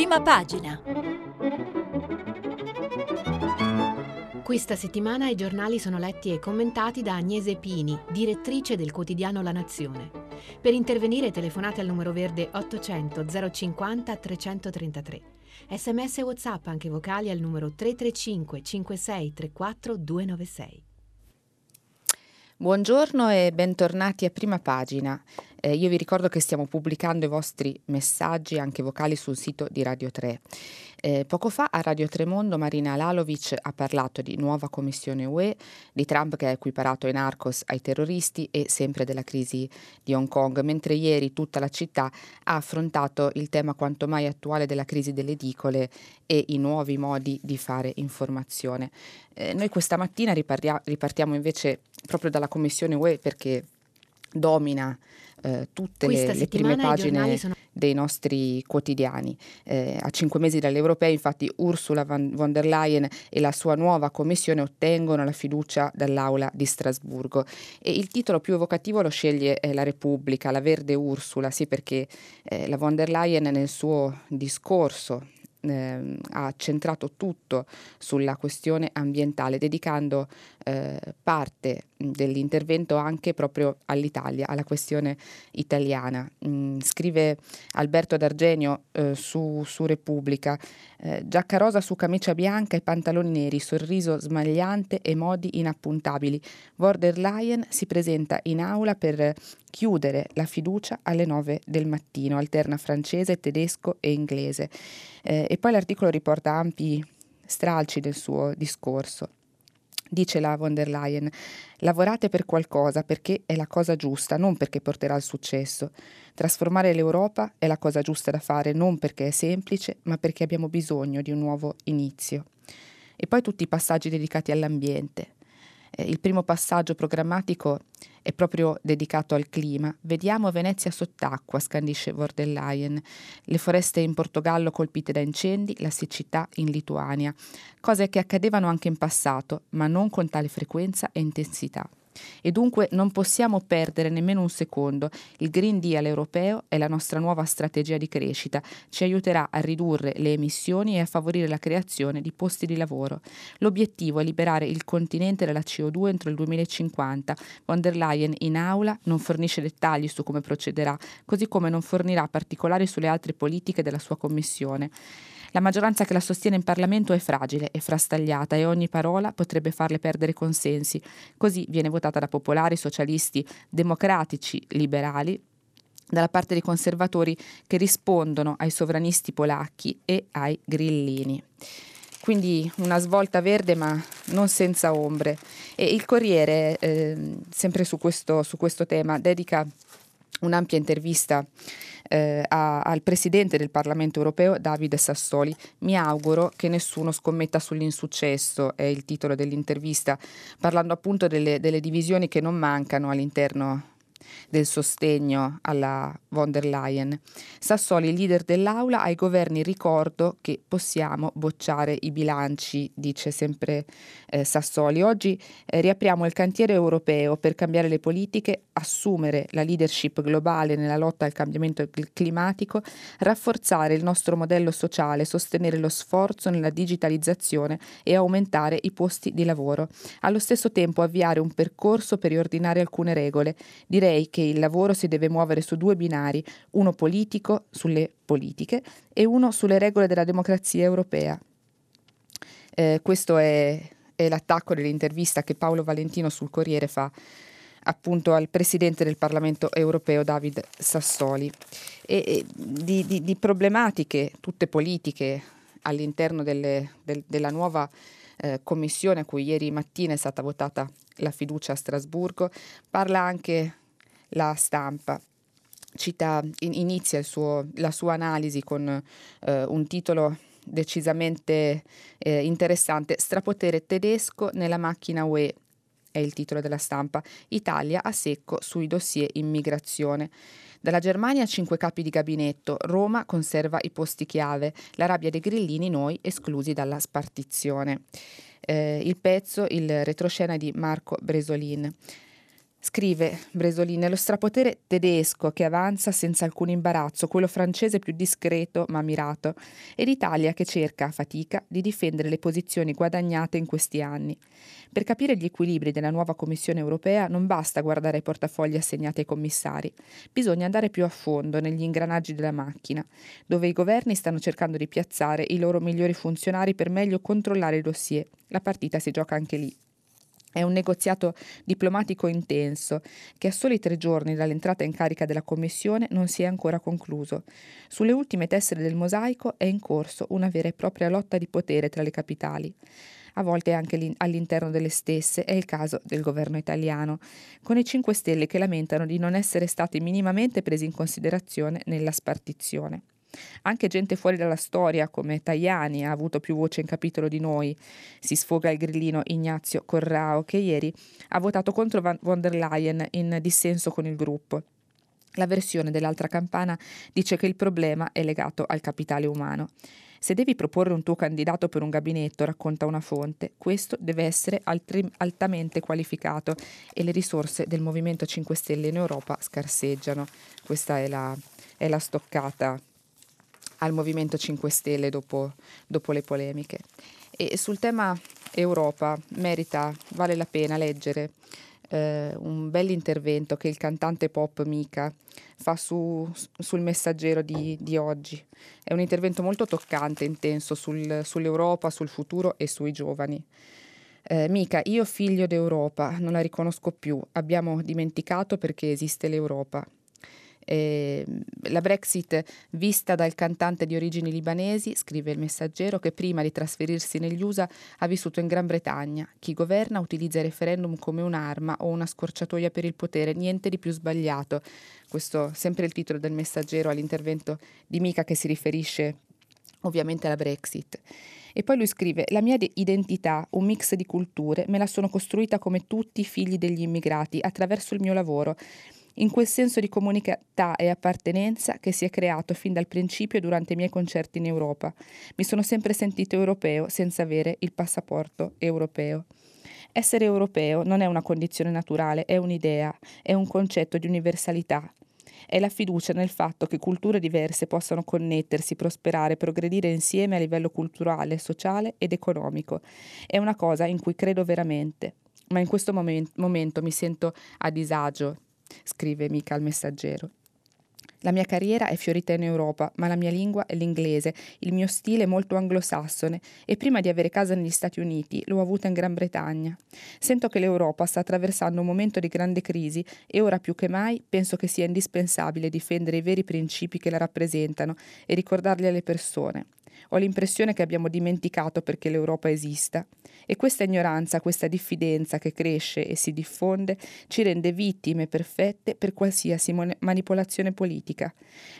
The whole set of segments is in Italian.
prima pagina. Questa settimana i giornali sono letti e commentati da Agnese Pini, direttrice del quotidiano La Nazione. Per intervenire telefonate al numero verde 800 050 333. Sms e WhatsApp anche vocali al numero 335 56 34 296. Buongiorno e bentornati a prima pagina. Eh, io vi ricordo che stiamo pubblicando i vostri messaggi anche vocali sul sito di Radio 3. Eh, poco fa a Radio Tremondo Marina Lalovic ha parlato di nuova commissione UE, di Trump che ha equiparato i narcos ai terroristi e sempre della crisi di Hong Kong, mentre ieri tutta la città ha affrontato il tema quanto mai attuale della crisi delle edicole e i nuovi modi di fare informazione. Eh, noi questa mattina ripartia- ripartiamo invece proprio dalla commissione UE perché domina eh, tutte le, le, prime pagine sono... dei nostri quotidiani. Eh, a cinque mesi dalle europee, infatti, Ursula von der Leyen e la sua nuova commissione ottengono la fiducia dall'Aula di Strasburgo. E il titolo più evocativo lo sceglie eh, la Repubblica, la verde Ursula, sì, perché eh, la von der Leyen nel suo discorso eh, ha centrato tutto sulla questione ambientale, dedicando eh, parte dell'intervento anche proprio all'Italia, alla questione italiana. Mm, scrive Alberto D'Argenio eh, su, su, Repubblica, eh, giacca rosa su camicia bianca e pantaloni neri, sorriso smagliante e modi inappuntabili. Von der Leyen si presenta in aula per chiudere la fiducia alle 9 del mattino, alterna francese, tedesco e inglese. Eh, e poi l'articolo riporta ampi stralci del suo discorso. Dice la von der Leyen, lavorate per qualcosa perché è la cosa giusta, non perché porterà il successo. Trasformare l'Europa è la cosa giusta da fare non perché è semplice, ma perché abbiamo bisogno di un nuovo inizio. E poi tutti i passaggi dedicati all'ambiente. Eh, il primo passaggio programmatico è proprio dedicato al clima. Vediamo Venezia sott'acqua, scandisce Leyen. Le foreste in Portogallo colpite da incendi, la siccità in Lituania. Cose che accadevano anche in passato, ma non con tale frequenza e intensità. E dunque non possiamo perdere nemmeno un secondo. Il Green Deal europeo è la nostra nuova strategia di crescita, ci aiuterà a ridurre le emissioni e a favorire la creazione di posti di lavoro. L'obiettivo è liberare il continente dalla CO2 entro il 2050. Von der Leyen in aula non fornisce dettagli su come procederà, così come non fornirà particolari sulle altre politiche della sua Commissione. La maggioranza che la sostiene in Parlamento è fragile e frastagliata e ogni parola potrebbe farle perdere consensi. Così viene votata da popolari, socialisti, democratici, liberali, dalla parte dei conservatori che rispondono ai sovranisti polacchi e ai grillini. Quindi una svolta verde ma non senza ombre. E il Corriere, eh, sempre su questo, su questo tema, dedica un'ampia intervista eh, a, al presidente del Parlamento europeo Davide Sassoli. Mi auguro che nessuno scommetta sull'insuccesso, è il titolo dell'intervista, parlando appunto delle, delle divisioni che non mancano all'interno del sostegno alla von der Leyen. Sassoli, leader dell'Aula, ai governi ricordo che possiamo bocciare i bilanci, dice sempre eh, Sassoli. Oggi eh, riapriamo il cantiere europeo per cambiare le politiche, assumere la leadership globale nella lotta al cambiamento climatico, rafforzare il nostro modello sociale, sostenere lo sforzo nella digitalizzazione e aumentare i posti di lavoro. Allo stesso tempo avviare un percorso per riordinare alcune regole. Direi che il lavoro si deve muovere su due binari, uno politico sulle politiche e uno sulle regole della democrazia europea. Eh, questo è, è l'attacco dell'intervista che Paolo Valentino sul Corriere fa appunto al Presidente del Parlamento europeo David Sassoli e, e di, di, di, problematiche tutte politiche all'interno delle, del, della nuova eh, commissione a cui ieri mattina è stata votata la fiducia a Strasburgo parla anche la stampa cita, in, inizia suo, la sua analisi con eh, un titolo decisamente eh, interessante, Strapotere tedesco nella macchina UE è il titolo della stampa, Italia a secco sui dossier immigrazione. Dalla Germania cinque capi di gabinetto, Roma conserva i posti chiave, la rabbia dei grillini noi esclusi dalla spartizione. Eh, il pezzo, il retroscena di Marco Bresolin. Scrive Bresolini, nello strapotere tedesco che avanza senza alcun imbarazzo, quello francese più discreto ma mirato, e l'Italia che cerca a fatica di difendere le posizioni guadagnate in questi anni. Per capire gli equilibri della nuova Commissione europea non basta guardare i portafogli assegnati ai commissari, bisogna andare più a fondo negli ingranaggi della macchina, dove i governi stanno cercando di piazzare i loro migliori funzionari per meglio controllare i dossier. La partita si gioca anche lì. È un negoziato diplomatico intenso che a soli tre giorni dall'entrata in carica della Commissione non si è ancora concluso. Sulle ultime tessere del mosaico è in corso una vera e propria lotta di potere tra le capitali. A volte anche all'interno delle stesse è il caso del governo italiano, con i 5 Stelle che lamentano di non essere stati minimamente presi in considerazione nella spartizione. Anche gente fuori dalla storia, come Tajani, ha avuto più voce in capitolo di noi. Si sfoga il grillino Ignazio Corrao, che ieri ha votato contro Van von der Leyen in dissenso con il gruppo. La versione dell'altra campana dice che il problema è legato al capitale umano. Se devi proporre un tuo candidato per un gabinetto, racconta una fonte, questo deve essere altri, altamente qualificato e le risorse del Movimento 5 Stelle in Europa scarseggiano. Questa è la, è la stoccata al Movimento 5 Stelle dopo, dopo le polemiche. E sul tema Europa merita, vale la pena leggere eh, un bel intervento che il cantante pop Mika fa su, sul messaggero di, di, oggi. È un intervento molto toccante, intenso sul, sull'Europa, sul futuro e sui giovani. Eh, Mica, io figlio d'Europa, non la riconosco più. Abbiamo dimenticato perché esiste l'Europa. Eh, la Brexit vista dal cantante di origini libanesi, scrive il messaggero, che prima di trasferirsi negli USA ha vissuto in Gran Bretagna. Chi governa utilizza il referendum come un'arma o una scorciatoia per il potere, niente di più sbagliato. Questo sempre il titolo del messaggero all'intervento di Mica che si riferisce ovviamente alla Brexit. E poi lui scrive: La mia identità, un mix di culture, me la sono costruita come tutti i figli degli immigrati attraverso il mio lavoro in quel senso di comunità e appartenenza che si è creato fin dal principio durante i miei concerti in Europa. Mi sono sempre sentito europeo senza avere il passaporto europeo. Essere europeo non è una condizione naturale, è un'idea, è un concetto di universalità. È la fiducia nel fatto che culture diverse possano connettersi, prosperare, progredire insieme a livello culturale, sociale ed economico. È una cosa in cui credo veramente, ma in questo moment- momento mi sento a disagio, scrive Mica al messaggero. La mia carriera è fiorita in Europa, ma la mia lingua è l'inglese, il mio stile è molto anglosassone e prima di avere casa negli Stati Uniti l'ho avuta in Gran Bretagna. Sento che l'Europa sta attraversando un momento di grande crisi e ora più che mai penso che sia indispensabile difendere i veri principi che la rappresentano e ricordarli alle persone. Ho l'impressione che abbiamo dimenticato perché l'Europa esista e questa ignoranza, questa diffidenza che cresce e si diffonde ci rende vittime perfette per qualsiasi manipolazione politica.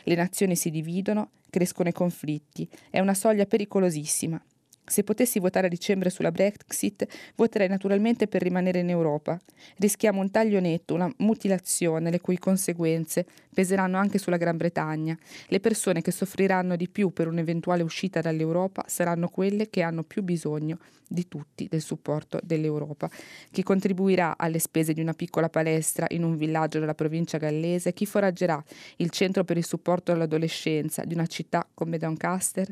Le nazioni si dividono, crescono i conflitti, è una soglia pericolosissima. Se potessi votare a dicembre sulla Brexit, voterei naturalmente per rimanere in Europa. Rischiamo un taglio netto, una mutilazione, le cui conseguenze peseranno anche sulla Gran Bretagna. Le persone che soffriranno di più per un'eventuale uscita dall'Europa saranno quelle che hanno più bisogno di tutti del supporto dell'Europa. Chi contribuirà alle spese di una piccola palestra in un villaggio della provincia gallese, chi foraggerà il centro per il supporto all'adolescenza di una città come Doncaster,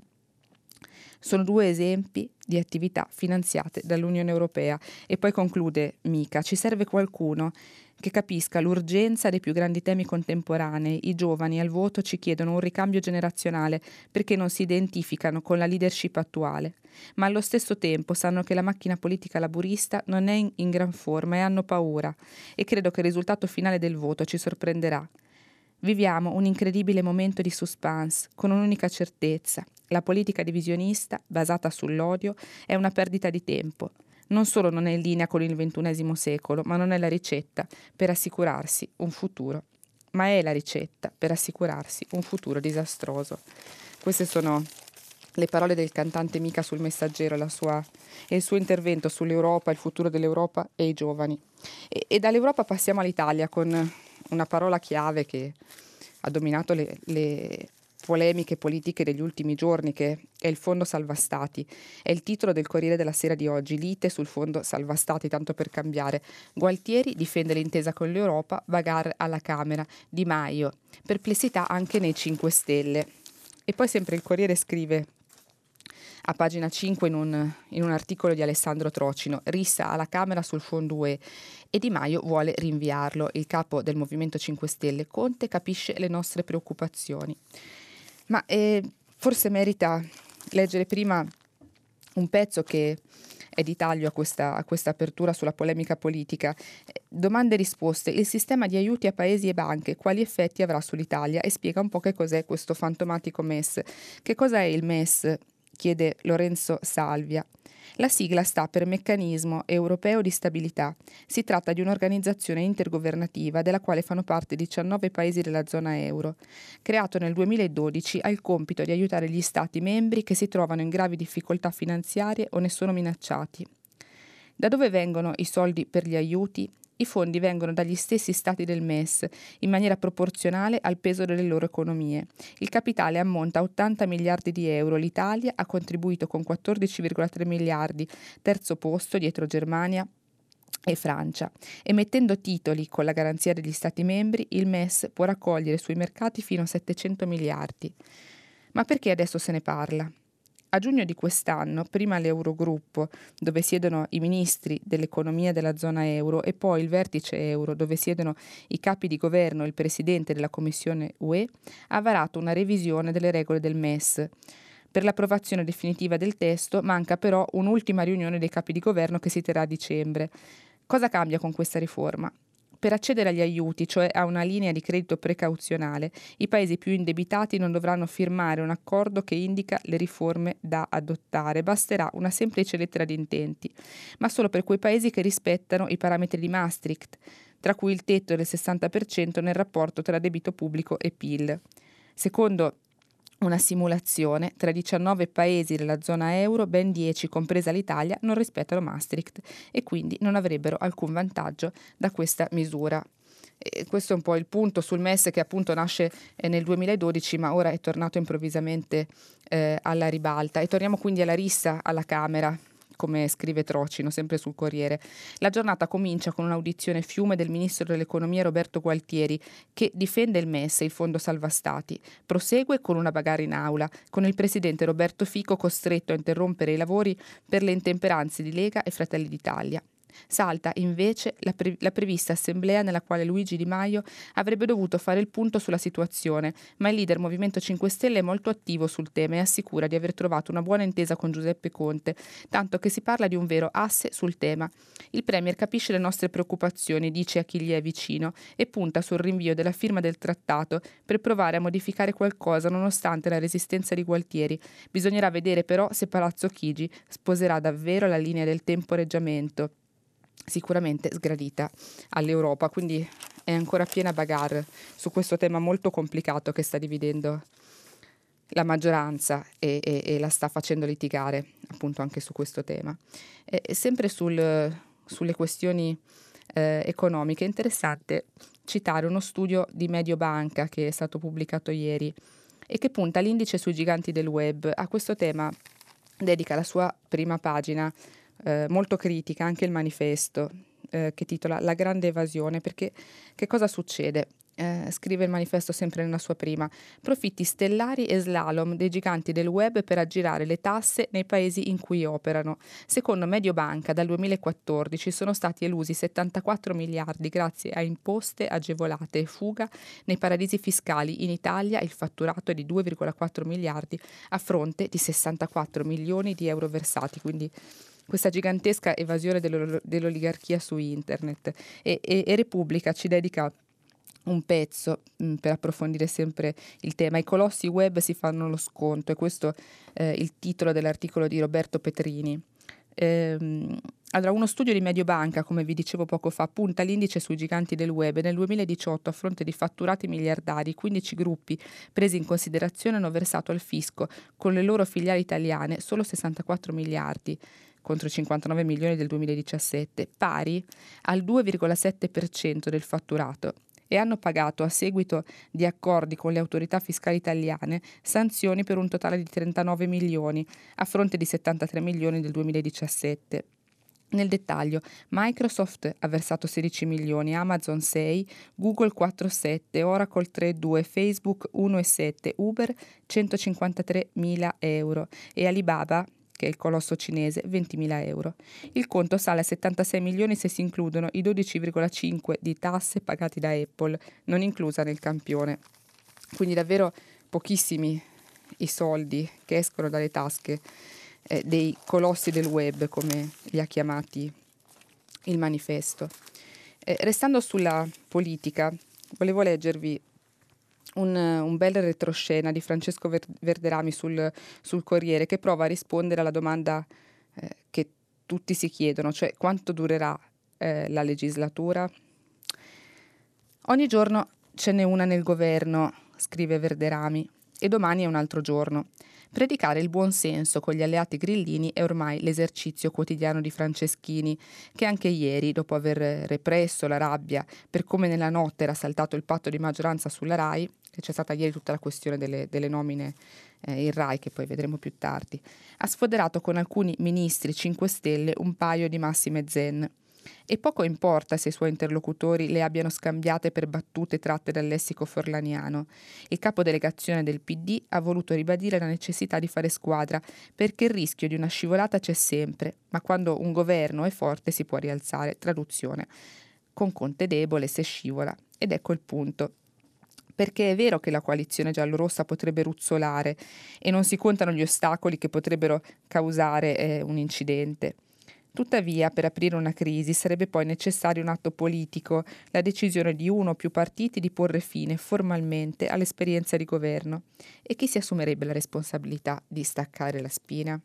sono due esempi di attività finanziate dall'Unione Europea. E poi conclude Mica, ci serve qualcuno che capisca l'urgenza dei più grandi temi contemporanei. I giovani al voto ci chiedono un ricambio generazionale perché non si identificano con la leadership attuale, ma allo stesso tempo sanno che la macchina politica laburista non è in, gran forma e hanno paura e credo che il risultato finale del voto ci sorprenderà. Viviamo un incredibile momento di suspense, con un'unica certezza. La politica divisionista, basata sull'odio, è una perdita di tempo. Non solo non è in linea con il XXI secolo, ma non è la ricetta per assicurarsi un futuro. Ma è la ricetta per assicurarsi un futuro disastroso. Queste sono le parole del cantante Mica sul messaggero la sua, e il suo intervento sull'Europa, il futuro dell'Europa e i giovani. E, e dall'Europa passiamo all'Italia con una parola chiave che ha dominato le, le, polemiche politiche degli ultimi giorni, che è il fondo salva stati. È il titolo del Corriere della Sera di oggi, lite sul fondo salva stati, tanto per cambiare. Gualtieri difende l'intesa con l'Europa, Bagar alla Camera, Di Maio. Perplessità anche nei 5 Stelle. E poi sempre il Corriere scrive a pagina 5 in un, in un, articolo di Alessandro Trocino, rissa alla Camera sul fondo UE e Di Maio vuole rinviarlo. Il capo del Movimento 5 Stelle, Conte, capisce le nostre preoccupazioni. Ma eh, forse merita leggere prima un pezzo che è di taglio a questa, a questa apertura sulla polemica politica. Domande e risposte. Il sistema di aiuti a paesi e banche, quali effetti avrà sull'Italia? E spiega un po' che cos'è questo fantomatico MES. Che cos'è il MES? Chiede Lorenzo Salvia. La sigla sta per Meccanismo Europeo di Stabilità. Si tratta di un'organizzazione intergovernativa della quale fanno parte 19 paesi della zona euro. Creato nel 2012, ha il compito di aiutare gli Stati membri che si trovano in gravi difficoltà finanziarie o ne sono minacciati. Da dove vengono i soldi per gli aiuti? I fondi vengono dagli stessi stati del MES, in maniera proporzionale al peso delle loro economie. Il capitale ammonta a 80 miliardi di euro. L'Italia ha contribuito con 14,3 miliardi, terzo posto dietro Germania, e Francia. Emettendo titoli con la garanzia degli Stati membri, il MES può raccogliere sui mercati fino a 700 miliardi. Ma perché adesso se ne parla? A giugno di quest'anno, prima l'Eurogruppo, dove siedono i ministri dell'economia della zona euro, e poi il vertice euro, dove siedono i capi di governo e il presidente della Commissione UE, ha varato una revisione delle regole del MES. Per l'approvazione definitiva del testo manca però un'ultima riunione dei capi di governo che si terrà a dicembre. Cosa cambia con questa riforma? Per accedere agli aiuti, cioè a una linea di credito precauzionale, i paesi più indebitati non dovranno firmare un accordo che indica le riforme da adottare, basterà una semplice lettera di intenti, ma solo per quei paesi che rispettano i parametri di Maastricht, tra cui il tetto del 60% nel rapporto tra debito pubblico e PIL. Secondo una simulazione tra 19 paesi della zona euro, ben 10, compresa l'Italia, non rispettano Maastricht e quindi non avrebbero alcun vantaggio da questa misura. E questo è un po' il punto sul MES che appunto nasce eh, nel 2012 ma ora è tornato improvvisamente eh, alla ribalta. E torniamo quindi alla rissa alla Camera come scrive Trocino, sempre sul Corriere. La giornata comincia con un'audizione fiume del ministro dell'economia Roberto Gualtieri, che difende il MES, il Fondo Salva Stati. Prosegue con una bagarre in aula, con il presidente Roberto Fico costretto a interrompere i lavori per le intemperanze di Lega e Fratelli d'Italia. Salta invece la, pre- la, prevista assemblea nella quale Luigi Di Maio avrebbe dovuto fare il punto sulla situazione, ma il leader Movimento 5 Stelle è molto attivo sul tema e assicura di aver trovato una buona intesa con Giuseppe Conte, tanto che si parla di un vero asse sul tema. Il Premier capisce le nostre preoccupazioni, dice a chi gli è vicino, e punta sul rinvio della firma del trattato per provare a modificare qualcosa nonostante la resistenza di Gualtieri. Bisognerà vedere però se Palazzo Chigi sposerà davvero la linea del temporeggiamento sicuramente sgradita all'Europa, quindi è ancora piena bagarre su questo tema molto complicato che sta dividendo la maggioranza e, e, e la sta facendo litigare appunto anche su questo tema. E, sempre sul, sulle questioni eh, economiche è interessante citare uno studio di Mediobanca che è stato pubblicato ieri e che punta all'indice sui giganti del web. A questo tema dedica la sua prima pagina eh, molto critica anche il manifesto eh, che titola La grande evasione, perché che cosa succede? Eh, scrive il manifesto sempre nella sua prima, profitti stellari e slalom dei giganti del web per aggirare le tasse nei paesi in cui operano. Secondo Mediobanca dal 2014 sono stati elusi 74 miliardi grazie a imposte agevolate e fuga nei paradisi fiscali. In Italia il fatturato è di 2,4 miliardi a fronte di 64 milioni di euro versati, quindi questa gigantesca evasione dell'oligarchia su internet e, e, e Repubblica ci dedica un pezzo mh, mm, per approfondire sempre il tema. I colossi web si fanno lo sconto e questo è eh, il titolo dell'articolo di Roberto Petrini. Ehm, allora, uno studio di Mediobanca, come vi dicevo poco fa, punta l'indice sui giganti del web e nel 2018, a fronte di fatturati miliardari, 15 gruppi presi in considerazione hanno versato al fisco, con le loro filiali italiane, solo 64 miliardi contro i 59 milioni del 2017, pari al 2,7% del fatturato. e hanno pagato, a seguito di accordi con le autorità fiscali italiane, sanzioni per un totale di 39 milioni, a fronte di 73 milioni del 2017. Nel dettaglio, Microsoft ha versato 16 milioni, Amazon 6, Google 4,7, Oracle 3,2, Facebook 1,7, Uber 153 mila euro e Alibaba che è il colosso cinese, 20.000 euro. Il conto sale a 76 milioni se si includono i 12,5 di tasse pagati da Apple, non inclusa nel campione. Quindi davvero pochissimi i soldi che escono dalle tasche eh, dei colossi del web, come li ha chiamati il manifesto. Eh, restando sulla politica, volevo leggervi un, un, bel retroscena di Francesco Verderami sul, sul, Corriere che prova a rispondere alla domanda eh, che tutti si chiedono, cioè quanto durerà eh, la legislatura. Ogni giorno ce n'è una nel governo, scrive Verderami, e domani è un altro giorno. Predicare il buon senso con gli alleati grillini è ormai l'esercizio quotidiano di Franceschini, che anche ieri, dopo aver represso la rabbia per come nella notte era saltato il patto di maggioranza sulla RAI, c'è stata ieri tutta la questione delle, delle nomine eh, in RAI, che poi vedremo più tardi, ha sfoderato con alcuni ministri 5 Stelle un paio di massime zen e poco importa se i suoi interlocutori le abbiano scambiate per battute tratte dal lessico forlaniano. Il capodelegazione del PD ha voluto ribadire la necessità di fare squadra, perché il rischio di una scivolata c'è sempre, ma quando un governo è forte si può rialzare. Traduzione. Con Conte debole se scivola. Ed ecco il punto perché è vero che la coalizione giallorossa potrebbe ruzzolare e non si contano gli ostacoli che potrebbero causare eh, un incidente. Tuttavia, per aprire una crisi sarebbe poi necessario un atto politico, la decisione di uno o più partiti di porre fine formalmente all'esperienza di governo. E chi si assumerebbe la responsabilità di staccare la spina?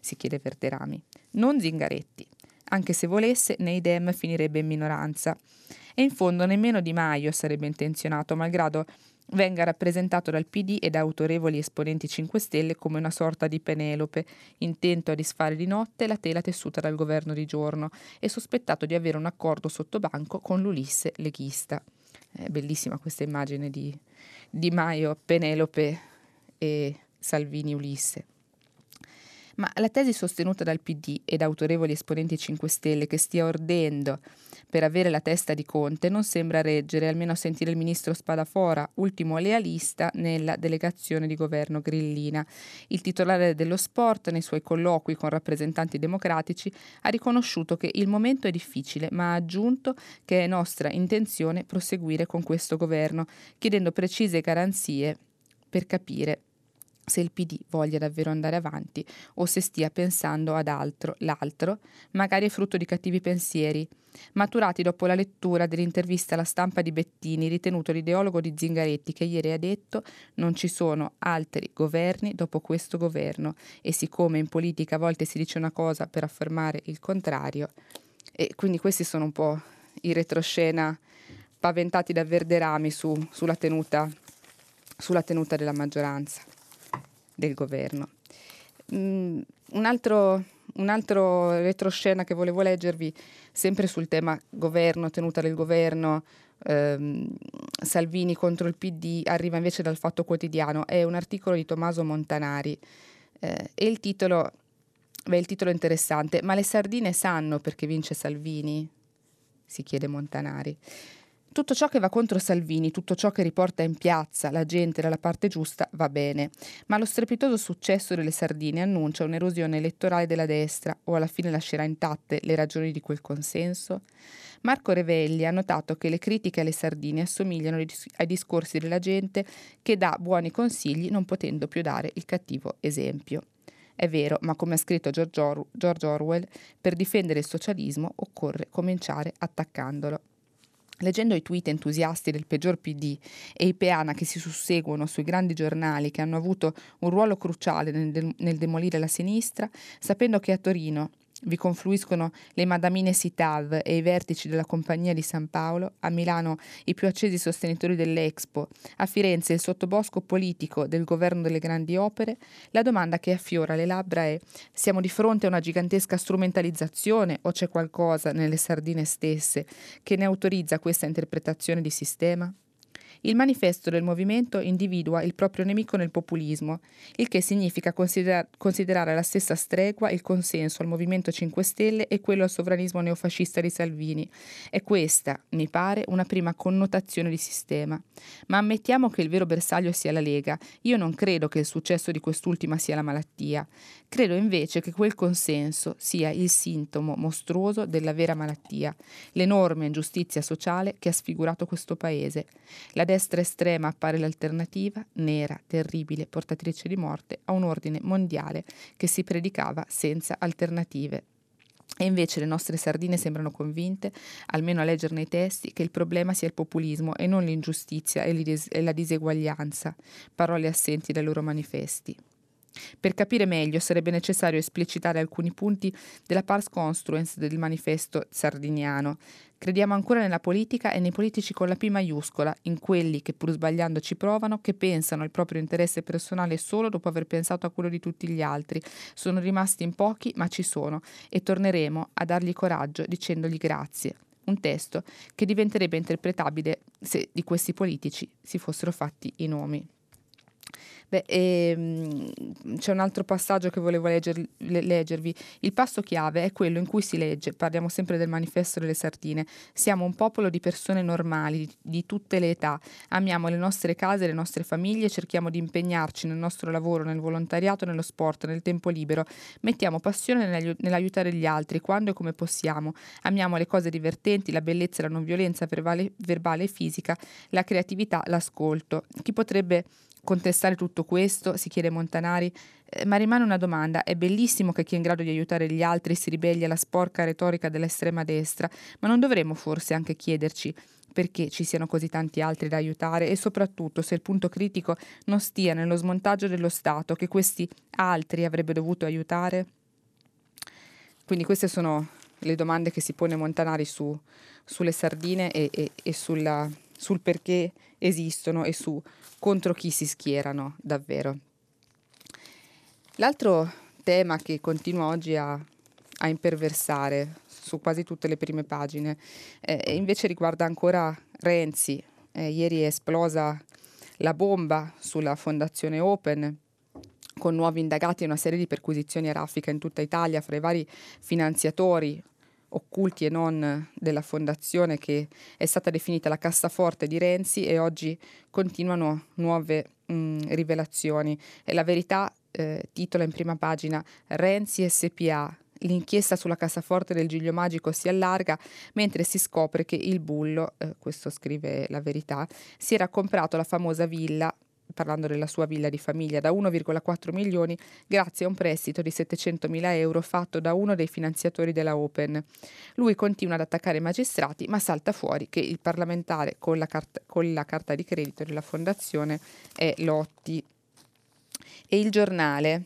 si chiede Verderami. Non Zingaretti. Anche se volesse, nei Dem finirebbe in minoranza. E in fondo nemmeno Di Maio sarebbe intenzionato, malgrado venga rappresentato dal PD e da autorevoli esponenti 5 Stelle come una sorta di Penelope, intento a disfare di notte la tela tessuta dal governo di giorno e sospettato di avere un accordo sotto banco con l'Ulisse leghista. È bellissima questa immagine di Di Maio, Penelope e Salvini Ulisse. Ma la tesi sostenuta dal PD e da autorevoli esponenti 5 Stelle che stia ordendo per avere la testa di Conte non sembra reggere, almeno a sentire il ministro Spadafora, ultimo lealista nella delegazione di governo grillina. Il titolare dello sport, nei suoi colloqui con rappresentanti democratici, ha riconosciuto che il momento è difficile, ma ha aggiunto che è nostra intenzione proseguire con questo governo, chiedendo precise garanzie per capire se il PD voglia davvero andare avanti o se stia pensando ad altro, l'altro, magari è frutto di cattivi pensieri, maturati dopo la lettura dell'intervista alla stampa di Bettini, ritenuto l'ideologo di Zingaretti, che ieri ha detto non ci sono altri governi dopo questo governo e siccome in politica a volte si dice una cosa per affermare il contrario, e quindi questi sono un po' i retroscena paventati da Verderami su, sulla, tenuta, sulla tenuta della maggioranza del governo. Mm, un, altro, un altro retroscena che volevo leggervi, sempre sul tema governo, tenuta del governo, ehm, Salvini contro il PD, arriva invece dal Fatto Quotidiano, è un articolo di Tommaso Montanari eh, e il titolo, beh, il titolo è interessante, ma le sardine sanno perché vince Salvini? si chiede Montanari. Tutto ciò che va contro Salvini, tutto ciò che riporta in piazza la gente dalla parte giusta va bene, ma lo strepitoso successo delle sardine annuncia un'erosione elettorale della destra o alla fine lascerà intatte le ragioni di quel consenso? Marco Revelli ha notato che le critiche alle sardine assomigliano ai discorsi della gente che dà buoni consigli non potendo più dare il cattivo esempio. È vero, ma come ha scritto George, Or- George Orwell, per difendere il socialismo occorre cominciare attaccandolo. Leggendo i tweet entusiasti del peggior PD e i peana che si susseguono sui grandi giornali che hanno avuto un ruolo cruciale nel, nel demolire la sinistra, sapendo che a Torino Vi confluiscono le madamine Sitav e i vertici della Compagnia di San Paolo, a Milano i più accesi sostenitori dell'Expo, a Firenze il sottobosco politico del governo delle grandi opere, la domanda che affiora le labbra è siamo di fronte a una gigantesca strumentalizzazione o c'è qualcosa nelle sardine stesse che ne autorizza questa interpretazione di sistema? Il manifesto del movimento individua il proprio nemico nel populismo, il che significa considera- considerare alla stessa stregua il consenso al Movimento 5 Stelle e quello al sovranismo neofascista di Salvini. È questa, mi pare, una prima connotazione di sistema. Ma ammettiamo che il vero bersaglio sia la Lega. Io non credo che il successo di quest'ultima sia la malattia. Credo invece che quel consenso sia il sintomo mostruoso della vera malattia, l'enorme ingiustizia sociale che ha sfigurato questo Paese. La destra estrema appare l'alternativa, nera, terribile, portatrice di morte, a un ordine mondiale che si predicava senza alternative. E invece le nostre sardine sembrano convinte, almeno a leggerne i testi, che il problema sia il populismo e non l'ingiustizia e la diseguaglianza, parole assenti dai loro manifesti. Per capire meglio sarebbe necessario esplicitare alcuni punti della pars construens del manifesto sardiniano. Crediamo ancora nella politica e nei politici con la P maiuscola, in quelli che pur sbagliando ci provano, che pensano al proprio interesse personale solo dopo aver pensato a quello di tutti gli altri. Sono rimasti in pochi, ma ci sono, e torneremo a dargli coraggio dicendogli grazie. Un testo che diventerebbe interpretabile se di questi politici si fossero fatti i nomi. Beh, ehm, c'è un altro passaggio che volevo legger, le, leggervi. Il passo chiave è quello in cui si legge, parliamo sempre del manifesto delle sardine, siamo un popolo di persone normali, di, di tutte le età, amiamo le nostre case, le nostre famiglie, cerchiamo di impegnarci nel nostro lavoro, nel volontariato, nello sport, nel tempo libero, mettiamo passione nell'aiutare gli altri quando e come possiamo, amiamo le cose divertenti, la bellezza la non violenza verbale, verbale e fisica, la creatività, l'ascolto. Chi potrebbe contestare tutto questo, si chiede Montanari, eh, ma rimane una domanda, è bellissimo che chi è in grado di aiutare gli altri si ribelli alla sporca retorica dell'estrema destra, ma non dovremmo forse anche chiederci perché ci siano così tanti altri da aiutare? E soprattutto se il punto critico non stia nello smontaggio dello Stato che questi altri avrebbe dovuto aiutare? Quindi queste sono le domande che si pone Montanari su, sulle sardine e, e, e sulla, sul perché esistono e su contro chi si schierano davvero. L'altro tema che continua oggi a, a imperversare su quasi tutte le prime pagine eh, invece riguarda ancora Renzi. Eh, ieri è esplosa la bomba sulla fondazione Open con nuovi indagati e una serie di perquisizioni a raffica in tutta Italia fra i vari finanziatori occulti e non della fondazione che è stata definita la cassaforte di Renzi e oggi continuano nuove mh, rivelazioni. E la verità eh, titola in prima pagina Renzi SPA. L'inchiesta sulla cassaforte del Giglio Magico si allarga mentre si scopre che il bullo, eh, questo scrive la verità, si era comprato la famosa villa parlando della sua villa di famiglia, da 1,4 milioni grazie a un prestito di 700 mila euro fatto da uno dei finanziatori della Open. Lui continua ad attaccare i magistrati, ma salta fuori che il parlamentare con la, carta, con la carta di credito della fondazione è Lotti. E il giornale,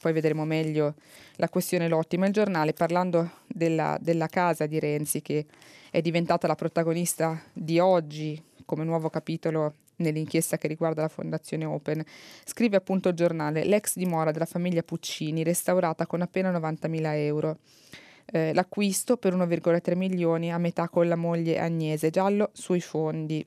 poi vedremo meglio la questione Lotti, ma il giornale parlando della, della casa di Renzi che è diventata la protagonista di oggi come nuovo capitolo nell'inchiesta che riguarda la Fondazione Open. Scrive appunto il giornale l'ex dimora della famiglia Puccini restaurata con appena 90.000 euro. Eh, l'acquisto per 1,3 milioni a metà con la moglie Agnese Giallo sui fondi.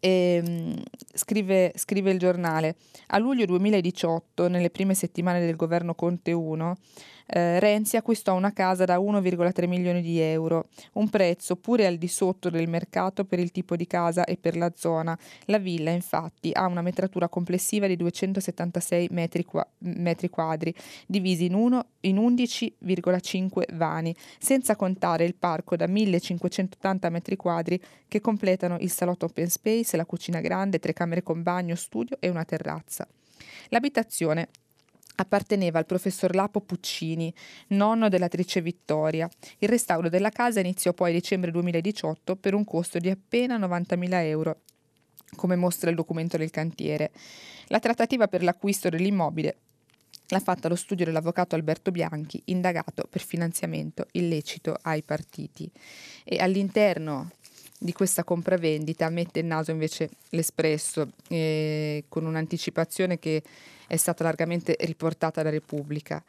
E, ehm, scrive, scrive, il giornale, a luglio 2018, nelle prime settimane del governo Conte 1, eh, Renzi acquistò una casa da 1,3 milioni di euro, un prezzo pure al di sotto del mercato per il tipo di casa e per la zona. La villa infatti ha una metratura complessiva di 276 metri, qua- metri quadri, divisi in, uno, in 11,5 vani, senza contare il parco da 1580 metri quadri che completano il salotto open space, la cucina grande, tre camere con bagno, studio e una terrazza. L'abitazione apparteneva al professor Lapo Puccini, nonno dell'attrice Vittoria. Il restauro della casa iniziò poi a dicembre 2018 per un costo di appena 90.000 euro, come mostra il documento del cantiere. La trattativa per l'acquisto dell'immobile l'ha fatta lo studio dell'avvocato Alberto Bianchi, indagato per finanziamento illecito ai partiti. E all'interno di questa compravendita mette il naso invece l'Espresso eh, con un'anticipazione che è stata largamente riportata da Repubblica,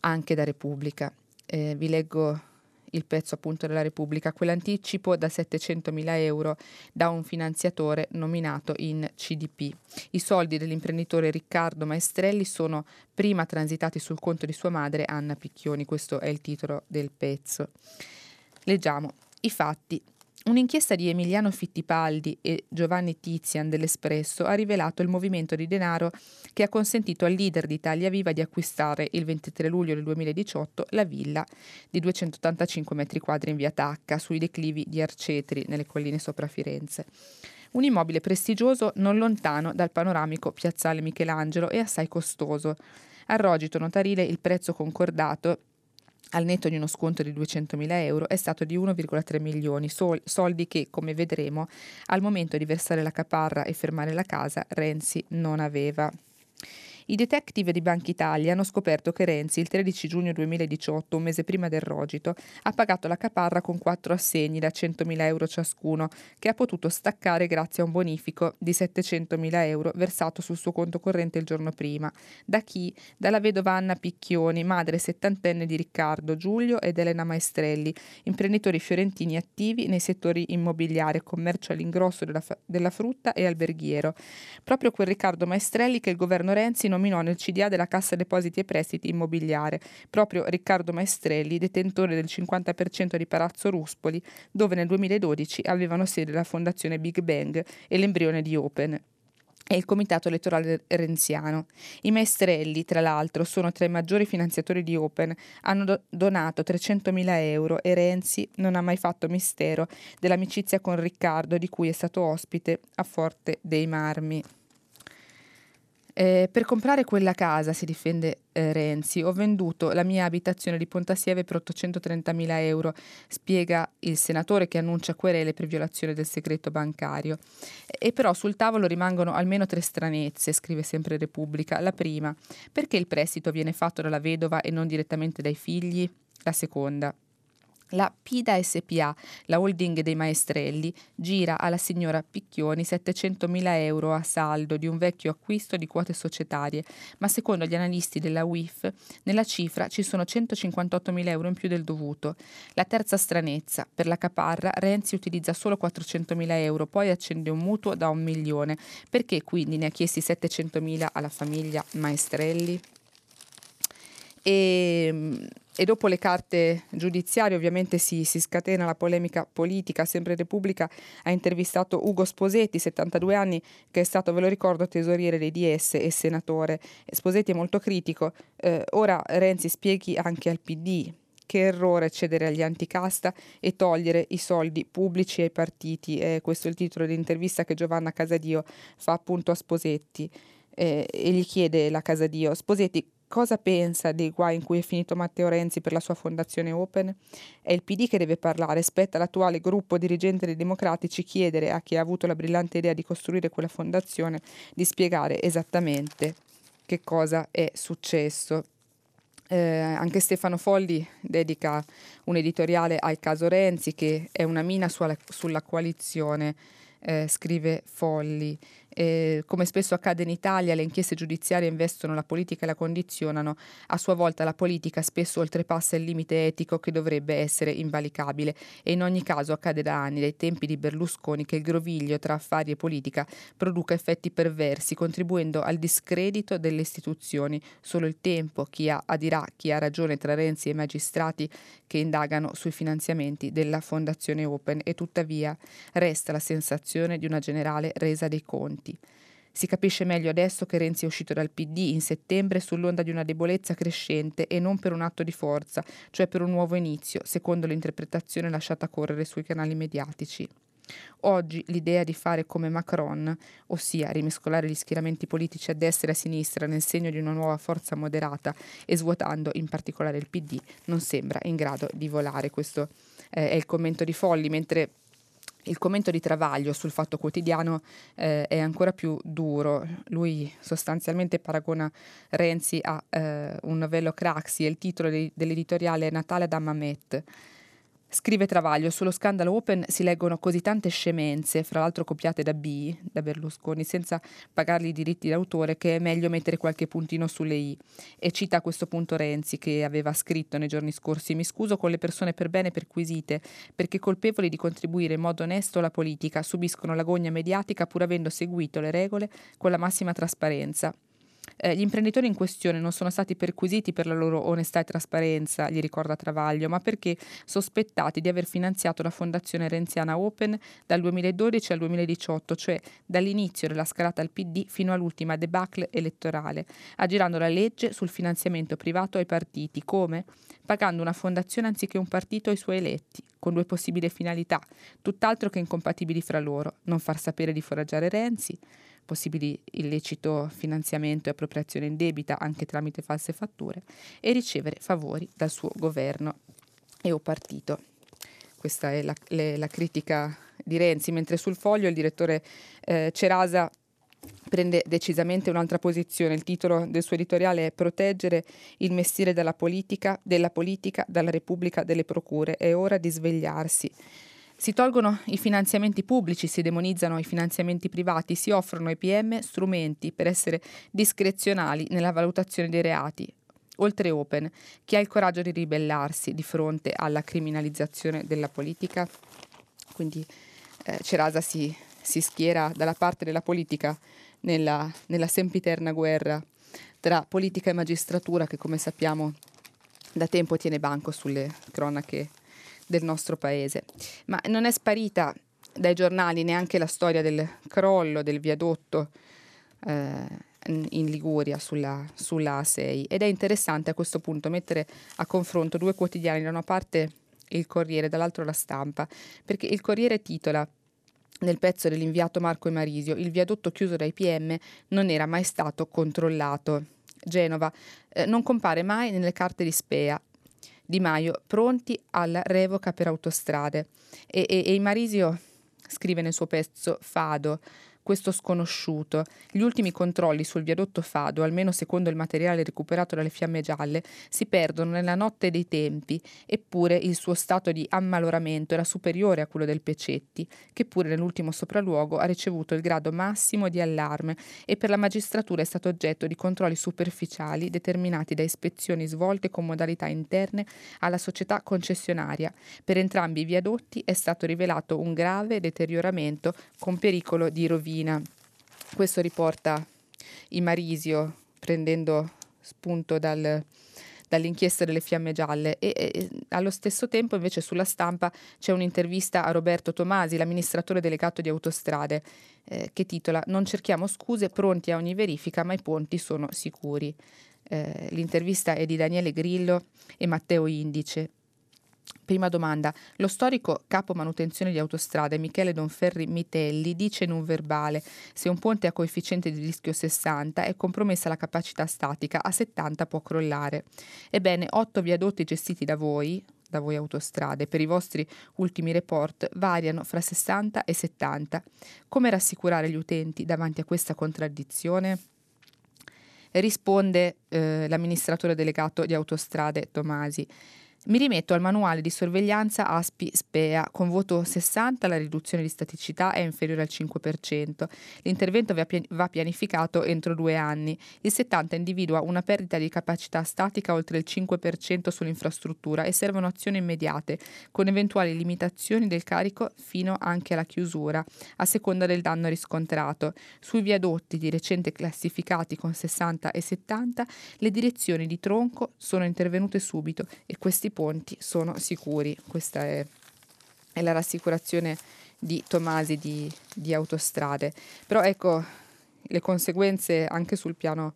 anche da Repubblica. Eh, vi leggo il pezzo appunto della Repubblica, quell'anticipo da 700.000 euro da un finanziatore nominato in CDP. I soldi dell'imprenditore Riccardo Maestrelli sono prima transitati sul conto di sua madre Anna Picchioni, questo è il titolo del pezzo. Leggiamo i fatti. Un'inchiesta di Emiliano Fittipaldi e Giovanni Tizian dell'Espresso ha rivelato il movimento di denaro che ha consentito al leader di Italia Viva di acquistare il 23 luglio del 2018 la villa di 285 metri quadri in via Tacca sui declivi di Arcetri nelle colline sopra Firenze. Un immobile prestigioso non lontano dal panoramico piazzale Michelangelo e assai costoso. Al rogito notarile il prezzo concordato al netto di uno sconto di 200.000 euro, è stato di 1,3 milioni, sol- soldi che, come vedremo, al momento di versare la caparra e fermare la casa, Renzi non aveva. I detective di Banca Italia hanno scoperto che Renzi il 13 giugno 2018, un mese prima del rogito, ha pagato la caparra con quattro assegni da 100.000 euro ciascuno, che ha potuto staccare grazie a un bonifico di 700.000 euro versato sul suo conto corrente il giorno prima. Da chi? Dalla vedova Anna Picchioni, madre settantenne di Riccardo, Giulio ed Elena Maestrelli, imprenditori fiorentini attivi nei settori immobiliare, commercio all'ingrosso della, della frutta e alberghiero. Proprio quel Riccardo Maestrelli che il governo Renzi nominò nel CDA della Cassa Depositi e Prestiti Immobiliare, proprio Riccardo Maestrelli, detentore del 50% di Palazzo Ruspoli, dove nel 2012 avevano sede la Fondazione Big Bang e l'embrione di Open e il Comitato elettorale renziano. I maestrelli, tra l'altro, sono tra i maggiori finanziatori di Open, hanno do- donato 300.000 euro e Renzi non ha mai fatto mistero dell'amicizia con Riccardo, di cui è stato ospite a Forte dei Marmi. Eh, per comprare quella casa, si difende eh, Renzi, ho venduto la mia abitazione di Pontasieve per 830.000 euro, spiega il senatore che annuncia querele per violazione del segreto bancario. E però sul tavolo rimangono almeno tre stranezze, scrive sempre Repubblica. La prima, perché il prestito viene fatto dalla vedova e non direttamente dai figli? La seconda, la PIDA SPA, la holding dei maestrelli, gira alla signora Picchioni 700.000 euro a saldo di un vecchio acquisto di quote societarie, ma secondo gli analisti della UIF nella cifra ci sono 158.000 euro in più del dovuto. La terza stranezza, per la caparra Renzi utilizza solo 400.000 euro, poi accende un mutuo da un milione. Perché quindi ne ha chiesti 700.000 alla famiglia Maestrelli? E e dopo le carte giudiziarie ovviamente si, si, scatena la polemica politica, sempre Repubblica ha intervistato Ugo Sposetti, 72 anni, che è stato, ve lo ricordo, tesoriere dei DS e senatore. Sposetti è molto critico, eh, ora Renzi spieghi anche al PD che errore cedere agli anticasta e togliere i soldi pubblici ai partiti. Eh, questo è il titolo dell'intervista che Giovanna Casadio fa appunto a Sposetti eh, e gli chiede la Casadio, Sposetti cosa pensa dei guai in cui è finito Matteo Renzi per la sua fondazione Open? È il PD che deve parlare, spetta l'attuale gruppo dirigente dei democratici chiedere a chi ha avuto la brillante idea di costruire quella fondazione di spiegare esattamente che cosa è successo. Eh, anche Stefano Folli dedica un editoriale al caso Renzi che è una mina sulla, sulla coalizione, eh, scrive Folli. Eh, come spesso accade in Italia, le inchieste giudiziarie investono la politica e la condizionano. A sua volta la politica spesso oltrepassa il limite etico che dovrebbe essere invalicabile e in ogni caso accade da anni, dai tempi di Berlusconi, che il groviglio tra affari e politica produca effetti perversi, contribuendo al discredito delle istituzioni. Solo il tempo chi ha, dirà chi ha ragione tra Renzi e i magistrati che indagano sui finanziamenti della Fondazione Open e tuttavia resta la sensazione di una generale resa dei conti avanti. Si capisce meglio adesso che Renzi è uscito dal PD in settembre sull'onda di una debolezza crescente e non per un atto di forza, cioè per un nuovo inizio, secondo l'interpretazione lasciata correre sui canali mediatici. Oggi l'idea di fare come Macron, ossia rimescolare gli schieramenti politici a destra e a sinistra nel segno di una nuova forza moderata e svuotando in particolare il PD, non sembra in grado di volare. Questo eh, è il commento di Folli, mentre il commento di Travaglio sul Fatto Quotidiano eh, è ancora più duro. Lui sostanzialmente paragona Renzi a eh, un novello Craxi e il titolo de- dell'editoriale è Natale da Mamet. Scrive Travaglio, sullo scandalo Open si leggono così tante scemenze, fra l'altro copiate da B, da Berlusconi, senza pagargli i diritti d'autore, che è meglio mettere qualche puntino sulle I. E cita a questo punto Renzi, che aveva scritto nei giorni scorsi, mi scuso con le persone per bene perquisite, perché colpevoli di contribuire in modo onesto alla politica subiscono l'agonia mediatica pur avendo seguito le regole con la massima trasparenza. Eh, gli imprenditori in questione non sono stati perquisiti per la loro onestà e trasparenza, gli ricorda Travaglio, ma perché sospettati di aver finanziato la Fondazione Renziana Open dal 2012 al 2018, cioè dall'inizio della scalata al PD fino all'ultima debacle elettorale, aggirando la legge sul finanziamento privato ai partiti, come? Pagando una fondazione anziché un partito ai suoi eletti, con due possibili finalità, tutt'altro che incompatibili fra loro, non far sapere di foraggiare Renzi, possibili illecito finanziamento e appropriazione indebita anche tramite false fatture e ricevere favori dal suo governo e o partito. Questa è la, le, la critica di Renzi, mentre sul foglio il direttore eh, Cerasa prende decisamente un'altra posizione. Il titolo del suo editoriale è Proteggere il mestiere della politica, della politica, dalla Repubblica, delle procure. È ora di svegliarsi. Si tolgono i finanziamenti pubblici, si demonizzano i finanziamenti privati, si offrono ai PM strumenti per essere discrezionali nella valutazione dei reati. Oltre Open, chi ha il coraggio di ribellarsi di fronte alla criminalizzazione della politica? Quindi eh, Cerasa si, si, schiera dalla parte della politica nella, nella sempiterna guerra tra politica e magistratura che come sappiamo da tempo tiene banco sulle cronache del nostro paese. Ma non è sparita dai giornali neanche la storia del crollo del viadotto eh, in Liguria sulla, sulla A6 ed è interessante a questo punto mettere a confronto due quotidiani, da una parte il Corriere, dall'altro la stampa, perché il Corriere titola nel pezzo dell'inviato Marco Emarisio, il viadotto chiuso dai PM non era mai stato controllato. Genova eh, non compare mai nelle carte di Spea, di Maio pronti alla revoca per autostrade. E, e, e Marisio scrive nel suo pezzo Fado, questo sconosciuto. Gli ultimi controlli sul viadotto Fado, almeno secondo il materiale recuperato dalle fiamme gialle, si perdono nella notte dei tempi, eppure il suo stato di ammaloramento era superiore a quello del Pecetti, che pure nell'ultimo sopralluogo ha ricevuto il grado massimo di allarme e per la magistratura è stato oggetto di controlli superficiali determinati da ispezioni svolte con modalità interne alla società concessionaria. Per entrambi i viadotti è stato rivelato un grave deterioramento con pericolo di rovina Divina. Questo riporta i Marisio prendendo spunto dal, dall'inchiesta delle fiamme gialle e, e, allo stesso tempo invece sulla stampa c'è un'intervista a Roberto Tomasi, l'amministratore delegato di autostrade, eh, che titola Non cerchiamo scuse, pronti a ogni verifica, ma i ponti sono sicuri. Eh, l'intervista è di Daniele Grillo e Matteo Indice. Prima domanda. Lo storico capo manutenzione di autostrade Michele Donferri Mitelli dice in un verbale se un ponte ha coefficiente di rischio 60 è compromessa la capacità statica, a 70 può crollare. Ebbene, otto viadotti gestiti da voi, da voi autostrade, per i vostri ultimi report variano fra 60 e 70. Come rassicurare gli utenti davanti a questa contraddizione? Risponde eh, l'amministratore delegato di autostrade Tomasi. Mi rimetto al manuale di sorveglianza ASPI-SPEA. Con voto 60 la riduzione di staticità è inferiore al 5%. L'intervento va pianificato entro due anni. Il 70 individua una perdita di capacità statica oltre il 5% sull'infrastruttura e servono azioni immediate, con eventuali limitazioni del carico fino anche alla chiusura, a seconda del danno riscontrato. Sui viadotti di recente classificati con 60 e 70, le direzioni di tronco sono intervenute subito e questi ponti sono sicuri. Questa è, è la rassicurazione di Tomasi di, di Autostrade. Però ecco, le conseguenze anche sul piano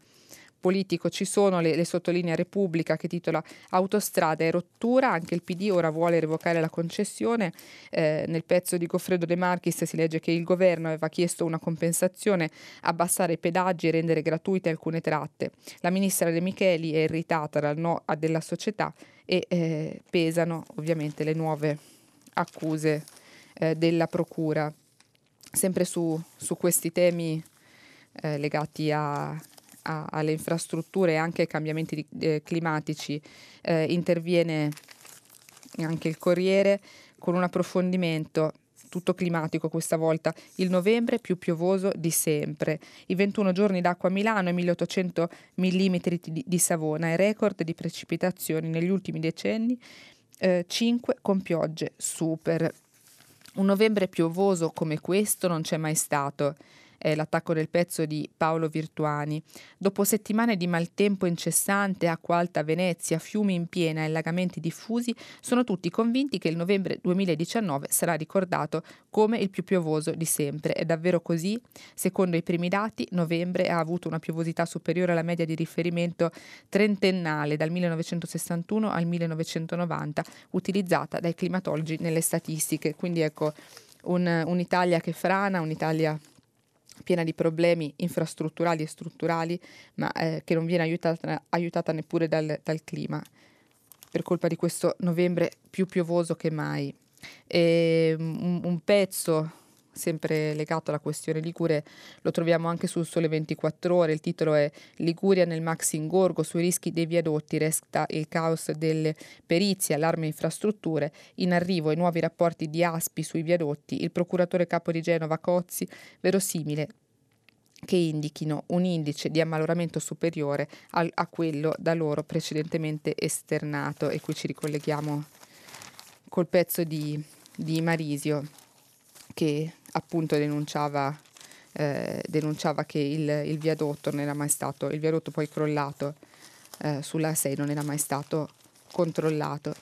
politico ci sono, le, le sottolinea Repubblica che titola Autostrade e rottura, anche il PD ora vuole revocare la concessione, eh, nel pezzo di Goffredo De Marchis si legge che il governo aveva chiesto una compensazione, abbassare i pedaggi e rendere gratuite alcune tratte. La ministra De Micheli è irritata dal no della società e eh, pesano ovviamente le nuove accuse eh, della Procura. Sempre su, su questi temi eh, legati a, a, alle infrastrutture e anche ai cambiamenti di, eh, climatici eh, interviene anche il Corriere con un approfondimento tutto climatico questa volta, il novembre più piovoso di sempre, i 21 giorni d'acqua a Milano e 1800 mm di, Savona. E record di precipitazioni negli ultimi decenni, eh, 5 con piogge super. Un novembre piovoso come questo non c'è mai stato è l'attacco del pezzo di Paolo Virtuani. Dopo settimane di maltempo incessante, acqua alta a Venezia, fiumi in piena e allagamenti diffusi, sono tutti convinti che il novembre 2019 sarà ricordato come il più piovoso di sempre. È davvero così? Secondo i primi dati, novembre ha avuto una piovosità superiore alla media di riferimento trentennale dal 1961 al 1990, utilizzata dai climatologi nelle statistiche. Quindi ecco un, un'Italia che frana, un'Italia piena di problemi infrastrutturali e strutturali, ma eh, che non viene aiutata, aiutata neppure dal, dal, clima, per colpa di questo novembre più piovoso che mai. E, un, un pezzo sempre legato alla questione Ligure, lo troviamo anche sul Sole 24 Ore. Il titolo è Liguria nel Max Ingorgo, sui rischi dei viadotti, resta il caos delle perizie, allarme infrastrutture, in arrivo i nuovi rapporti di Aspi sui viadotti, il procuratore capo di Genova Cozzi, verosimile che indichino un indice di ammaloramento superiore al, a quello da loro precedentemente esternato. E qui ci ricolleghiamo col pezzo di, di Marisio che appunto denunciava, eh, denunciava che il, il, viadotto non era mai stato, il viadotto poi crollato eh, sulla 6 non era mai stato controllato.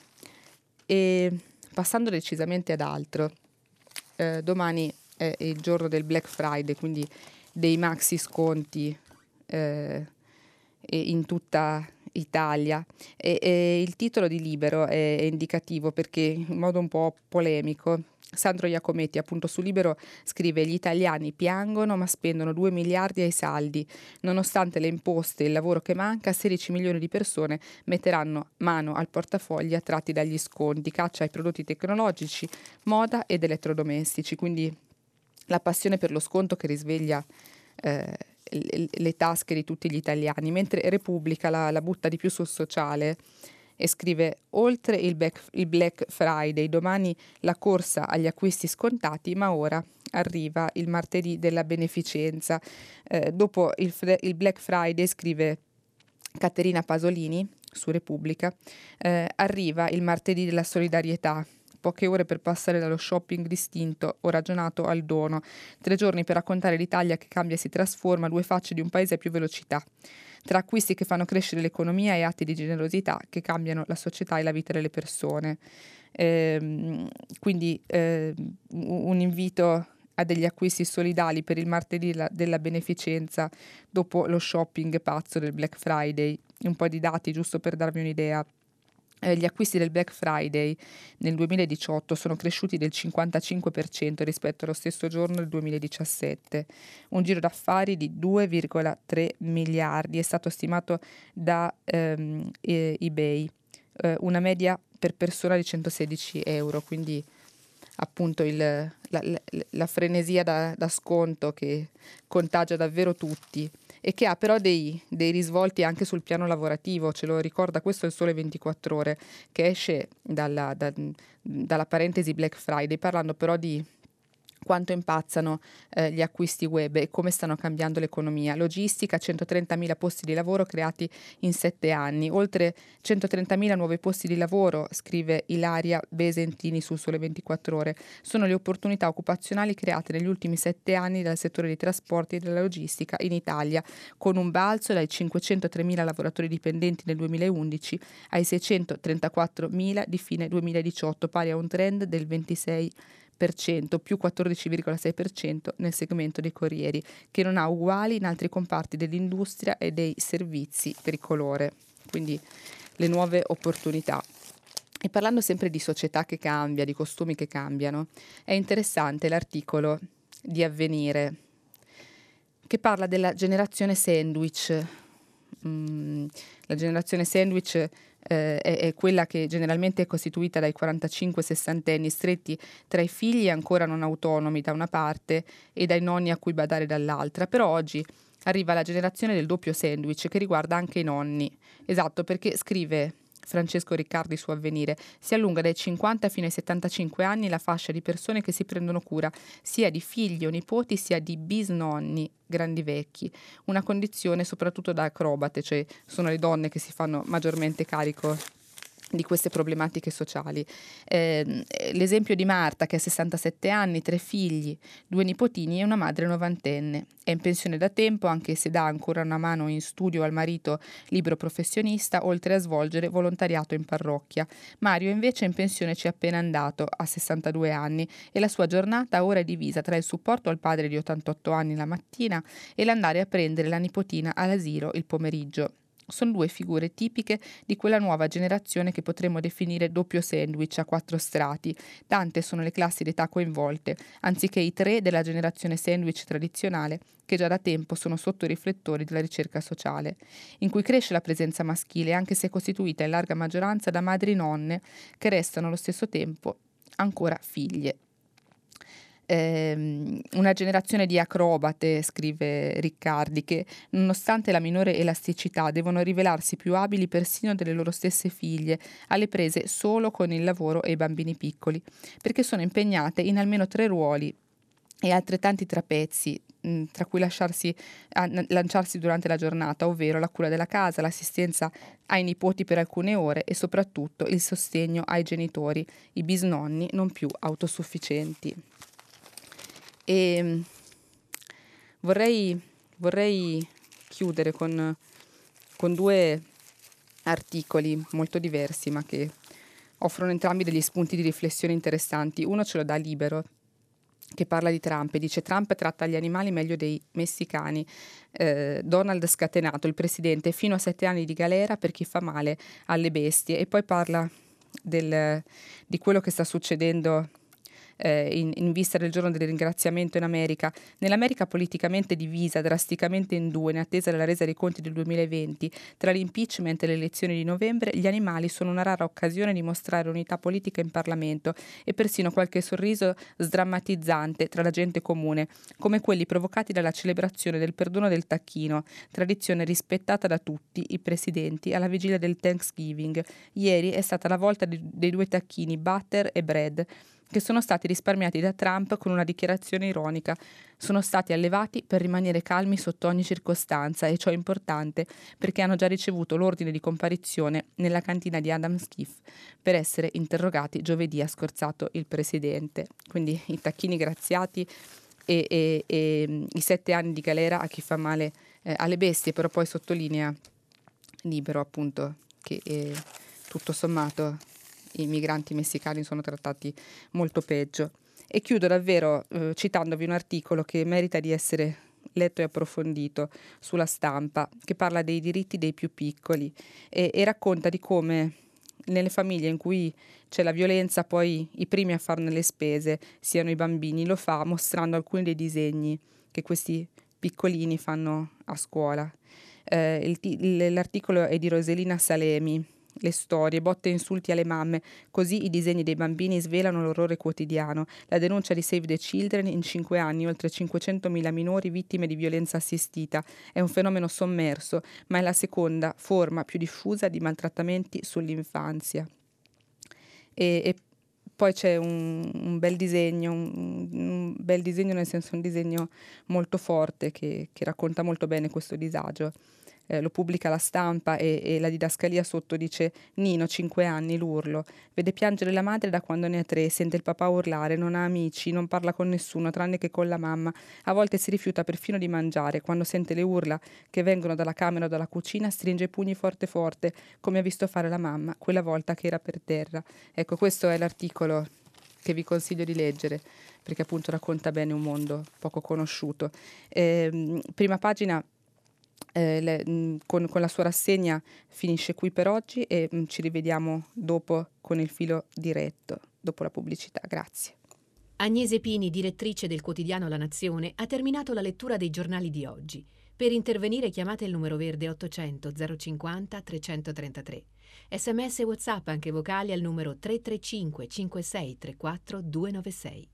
E passando decisamente ad altro, eh, domani è il giorno del Black Friday, quindi dei maxi sconti eh, in tutta Italia e, e, il titolo di Libero è, indicativo perché in modo un po' polemico Sandro Iacometti, appunto su Libero, scrive: Gli italiani piangono ma spendono 2 miliardi ai saldi. Nonostante le imposte e il lavoro che manca, 16 milioni di persone metteranno mano al portafogli attratti dagli sconti, caccia ai prodotti tecnologici, moda ed elettrodomestici. Quindi la passione per lo sconto che risveglia. Eh, le, tasche di tutti gli italiani, mentre Repubblica la, la butta di più sul sociale e scrive oltre il Black, il Black, Friday, domani la corsa agli acquisti scontati, ma ora arriva il martedì della beneficenza. Eh, dopo il, il, Black Friday, scrive Caterina Pasolini su Repubblica, eh, arriva il martedì della solidarietà. Poche ore per passare dallo shopping distinto o ragionato al dono. Tre giorni per raccontare l'Italia che cambia e si trasforma, due facce di un paese a più velocità tra acquisti che fanno crescere l'economia e atti di generosità che cambiano la società e la vita delle persone. Eh, quindi eh, un invito a degli acquisti solidali per il martedì la, della beneficenza dopo lo shopping pazzo del Black Friday. Un po' di dati giusto per darvi un'idea. Eh, gli acquisti del Black Friday nel 2018 sono cresciuti del 55% rispetto allo stesso giorno del 2017. Un giro d'affari di 2,3 miliardi è stato stimato da ehm, eBay, eh, una media per persona di 116 euro, quindi appunto il, la, la, la, frenesia da, da sconto che contagia davvero tutti e che ha però dei, dei, risvolti anche sul piano lavorativo, ce lo ricorda questo è il Sole 24 ore, che esce dalla, da, dalla parentesi Black Friday, parlando però di quanto impazzano eh, gli acquisti web e come stanno cambiando l'economia. Logistica, 130.000 posti di lavoro creati in sette anni, oltre 130.000 nuovi posti di lavoro, scrive Ilaria Besentini su Sole 24 Ore, sono le opportunità occupazionali create negli ultimi sette anni dal settore dei trasporti e della logistica in Italia, con un balzo dai 503.000 lavoratori dipendenti nel 2011 ai 634.000 di fine 2018, pari a un trend del 26% più 14,6% nel segmento dei corrieri, che non ha uguali in altri comparti dell'industria e dei servizi per il colore. Quindi le nuove opportunità. E parlando sempre di società che cambia, di costumi che cambiano, è interessante l'articolo di Avvenire che parla della generazione sandwich. Mm, la generazione sandwich eh, è, è, quella che generalmente è costituita dai 45-60 anni stretti tra i figli ancora non autonomi da una parte e dai nonni a cui badare dall'altra, però oggi arriva la generazione del doppio sandwich che riguarda anche i nonni. Esatto, perché scrive Francesco Riccardi su Avvenire, si allunga dai 50 fino ai 75 anni la fascia di persone che si prendono cura sia di figli o nipoti sia di bisnonni grandi vecchi, una condizione soprattutto da acrobate, cioè sono le donne che si fanno maggiormente carico di queste problematiche sociali. Eh, l'esempio di Marta che ha 67 anni, tre figli, due nipotini e una madre novantenne. È in pensione da tempo anche se dà ancora una mano in studio al marito libero professionista oltre a svolgere volontariato in parrocchia. Mario invece è in pensione ci è appena andato, a 62 anni e la sua giornata ora è divisa tra il supporto al padre di 88 anni la mattina e l'andare a prendere la nipotina all'asilo il pomeriggio. Sono due figure tipiche di quella nuova generazione che potremmo definire doppio sandwich a quattro strati. Tante sono le classi d'età coinvolte, anziché i tre della generazione sandwich tradizionale, che già da tempo sono sotto i riflettori della ricerca sociale, in cui cresce la presenza maschile, anche se costituita in larga maggioranza da madri nonne, che restano allo stesso tempo ancora figlie ehm, una generazione di acrobate, scrive Riccardi, che nonostante la minore elasticità devono rivelarsi più abili persino delle loro stesse figlie, alle prese solo con il lavoro e i bambini piccoli, perché sono impegnate in almeno tre ruoli e altrettanti trapezzi, tra cui lasciarsi, lanciarsi durante la giornata, ovvero la cura della casa, l'assistenza ai nipoti per alcune ore e soprattutto il sostegno ai genitori, i bisnonni non più autosufficienti. E mm, vorrei, vorrei chiudere con, con due articoli molto diversi, ma che offrono entrambi degli spunti di riflessione interessanti. Uno ce lo dà Libero, che parla di Trump e dice Trump tratta gli animali meglio dei messicani. Eh, Donald scatenato, il presidente, fino a sette anni di galera per chi fa male alle bestie. E poi parla del, di quello che sta succedendo eh, in, in, vista del giorno del ringraziamento in America, nell'America politicamente divisa drasticamente in due in attesa della resa dei conti del 2020, tra l'impeachment e le elezioni di novembre, gli animali sono una rara occasione di mostrare unità politica in Parlamento e persino qualche sorriso sdrammatizzante tra la gente comune, come quelli provocati dalla celebrazione del perdono del tacchino, tradizione rispettata da tutti i presidenti alla vigilia del Thanksgiving. Ieri è stata la volta dei due tacchini, butter e bread che sono stati risparmiati da Trump con una dichiarazione ironica. Sono stati allevati per rimanere calmi sotto ogni circostanza e ciò è importante perché hanno già ricevuto l'ordine di comparizione nella cantina di Adam Schiff per essere interrogati giovedì ha scorzato il presidente. Quindi i tacchini graziati e, e, e i sette anni di galera a chi fa male eh, alle bestie, però poi sottolinea libero appunto che eh, tutto sommato i migranti messicani sono trattati molto peggio. E chiudo davvero eh, citandovi un articolo che merita di essere letto e approfondito sulla stampa, che parla dei diritti dei più piccoli e, e racconta di come nelle famiglie in cui c'è la violenza poi i primi a farne le spese siano i bambini. Lo fa mostrando alcuni dei disegni che questi piccolini fanno a scuola. Eh, il, l'articolo è di Roselina Salemi le storie, botte e insulti alle mamme, così i disegni dei bambini svelano l'orrore quotidiano. La denuncia di Save the Children in cinque anni, oltre 500.000 minori vittime di violenza assistita. È un fenomeno sommerso, ma è la seconda forma più diffusa di maltrattamenti sull'infanzia. E, e poi c'è un, un bel disegno, un, un, bel disegno nel senso un disegno molto forte che, che racconta molto bene questo disagio eh, lo pubblica la stampa e, e, la didascalia sotto dice Nino, 5 anni, l'urlo. Vede piangere la madre da quando ne ha tre, sente il papà urlare, non ha amici, non parla con nessuno tranne che con la mamma. A volte si rifiuta perfino di mangiare. Quando sente le urla che vengono dalla camera o dalla cucina, stringe i pugni forte forte, come ha visto fare la mamma, quella volta che era per terra. Ecco, questo è l'articolo che vi consiglio di leggere perché appunto racconta bene un mondo poco conosciuto. Eh, prima pagina eh, le, mm, con, con, la sua rassegna finisce qui per oggi e mh, mm, ci rivediamo dopo con il filo diretto, dopo la pubblicità. Grazie. Agnese Pini, direttrice del quotidiano La Nazione, ha terminato la lettura dei giornali di oggi. Per intervenire chiamate il numero verde 800 050 333. Sms e WhatsApp anche vocali al numero 335 5634 296.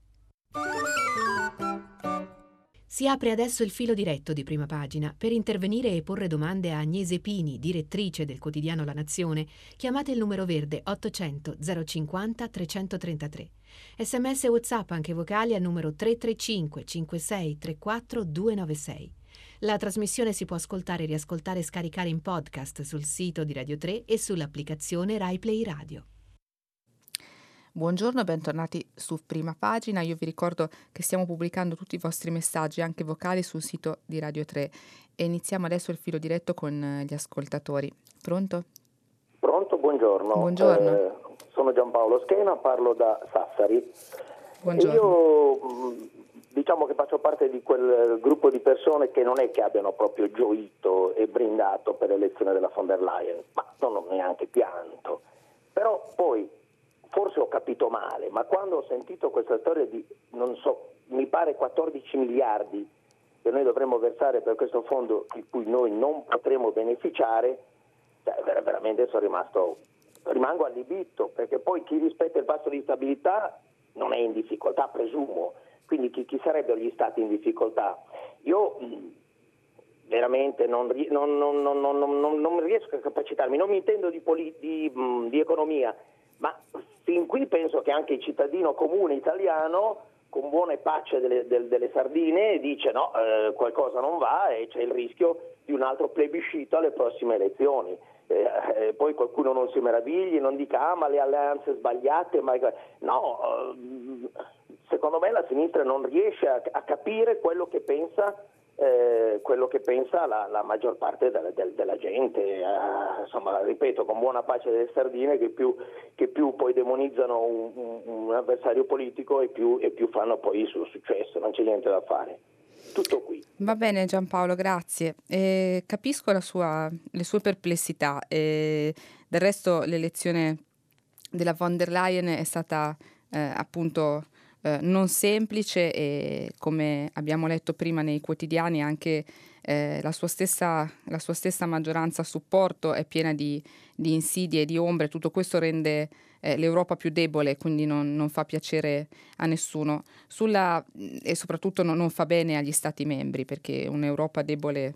Si apre adesso il filo diretto di prima pagina. Per intervenire e porre domande a Agnese Pini, direttrice del quotidiano La Nazione, chiamate il numero verde 800 050 333. Sms e WhatsApp anche vocali al numero 335 5634 296. La trasmissione si può ascoltare, riascoltare e scaricare in podcast sul sito di Radio 3 e sull'applicazione RaiPlay Radio. Buongiorno bentornati su Prima Pagina. Io vi ricordo che stiamo pubblicando tutti i vostri messaggi, anche vocali, sul sito di Radio 3 e iniziamo adesso il filo diretto con eh, gli ascoltatori. Pronto? Pronto, buongiorno. Buongiorno. Eh, sono Giampaolo Schena, parlo da Sassari. Buongiorno. Io mm, diciamo che faccio parte di quel gruppo di persone che non è che abbiano proprio gioito e brindato per l'elezione della von der Leyen, ma non ho neanche pianto. Però poi, forse ho capito male, ma quando ho sentito questa storia di, non so, mi pare 14 miliardi che noi dovremmo versare per questo fondo di cui noi non potremo beneficiare, cioè, veramente sono rimasto, rimango allibito, perché poi chi rispetta il passo di stabilità non è in difficoltà, presumo quindi chi, chi sarebbero gli stati in difficoltà? Io veramente non, non, non, non, riesco a capacitarmi, non mi intendo di, poli, di, di, economia, ma fin qui penso che anche il cittadino comune italiano con buone pace delle, delle, delle sardine dice no, eh, qualcosa non va e c'è il rischio di un altro plebiscito alle prossime elezioni. Eh, eh, poi qualcuno non si meravigli, non dica ah ma le alleanze sbagliate, ma... no, secondo me la sinistra non riesce a, a capire quello che pensa, eh, quello che pensa la, la, maggior parte della, del, della gente. Eh, insomma, ripeto, con buona pace delle sardine che più, che più poi demonizzano un, un, un avversario politico e più, e più, fanno poi il suo successo, non c'è niente da fare. Tutto qui. Va bene Giampaolo, grazie. Eh, capisco sua, le sue perplessità. del resto l'elezione della von der Leyen è stata eh, appunto eh, non semplice e come abbiamo letto prima nei quotidiani anche eh, la, sua stessa, la, sua stessa, maggioranza a supporto è piena di, di insidie e di ombre, tutto questo rende eh, l'Europa più debole, quindi non, non, fa piacere a nessuno. Sulla, e soprattutto non, non fa bene agli Stati membri perché un'Europa debole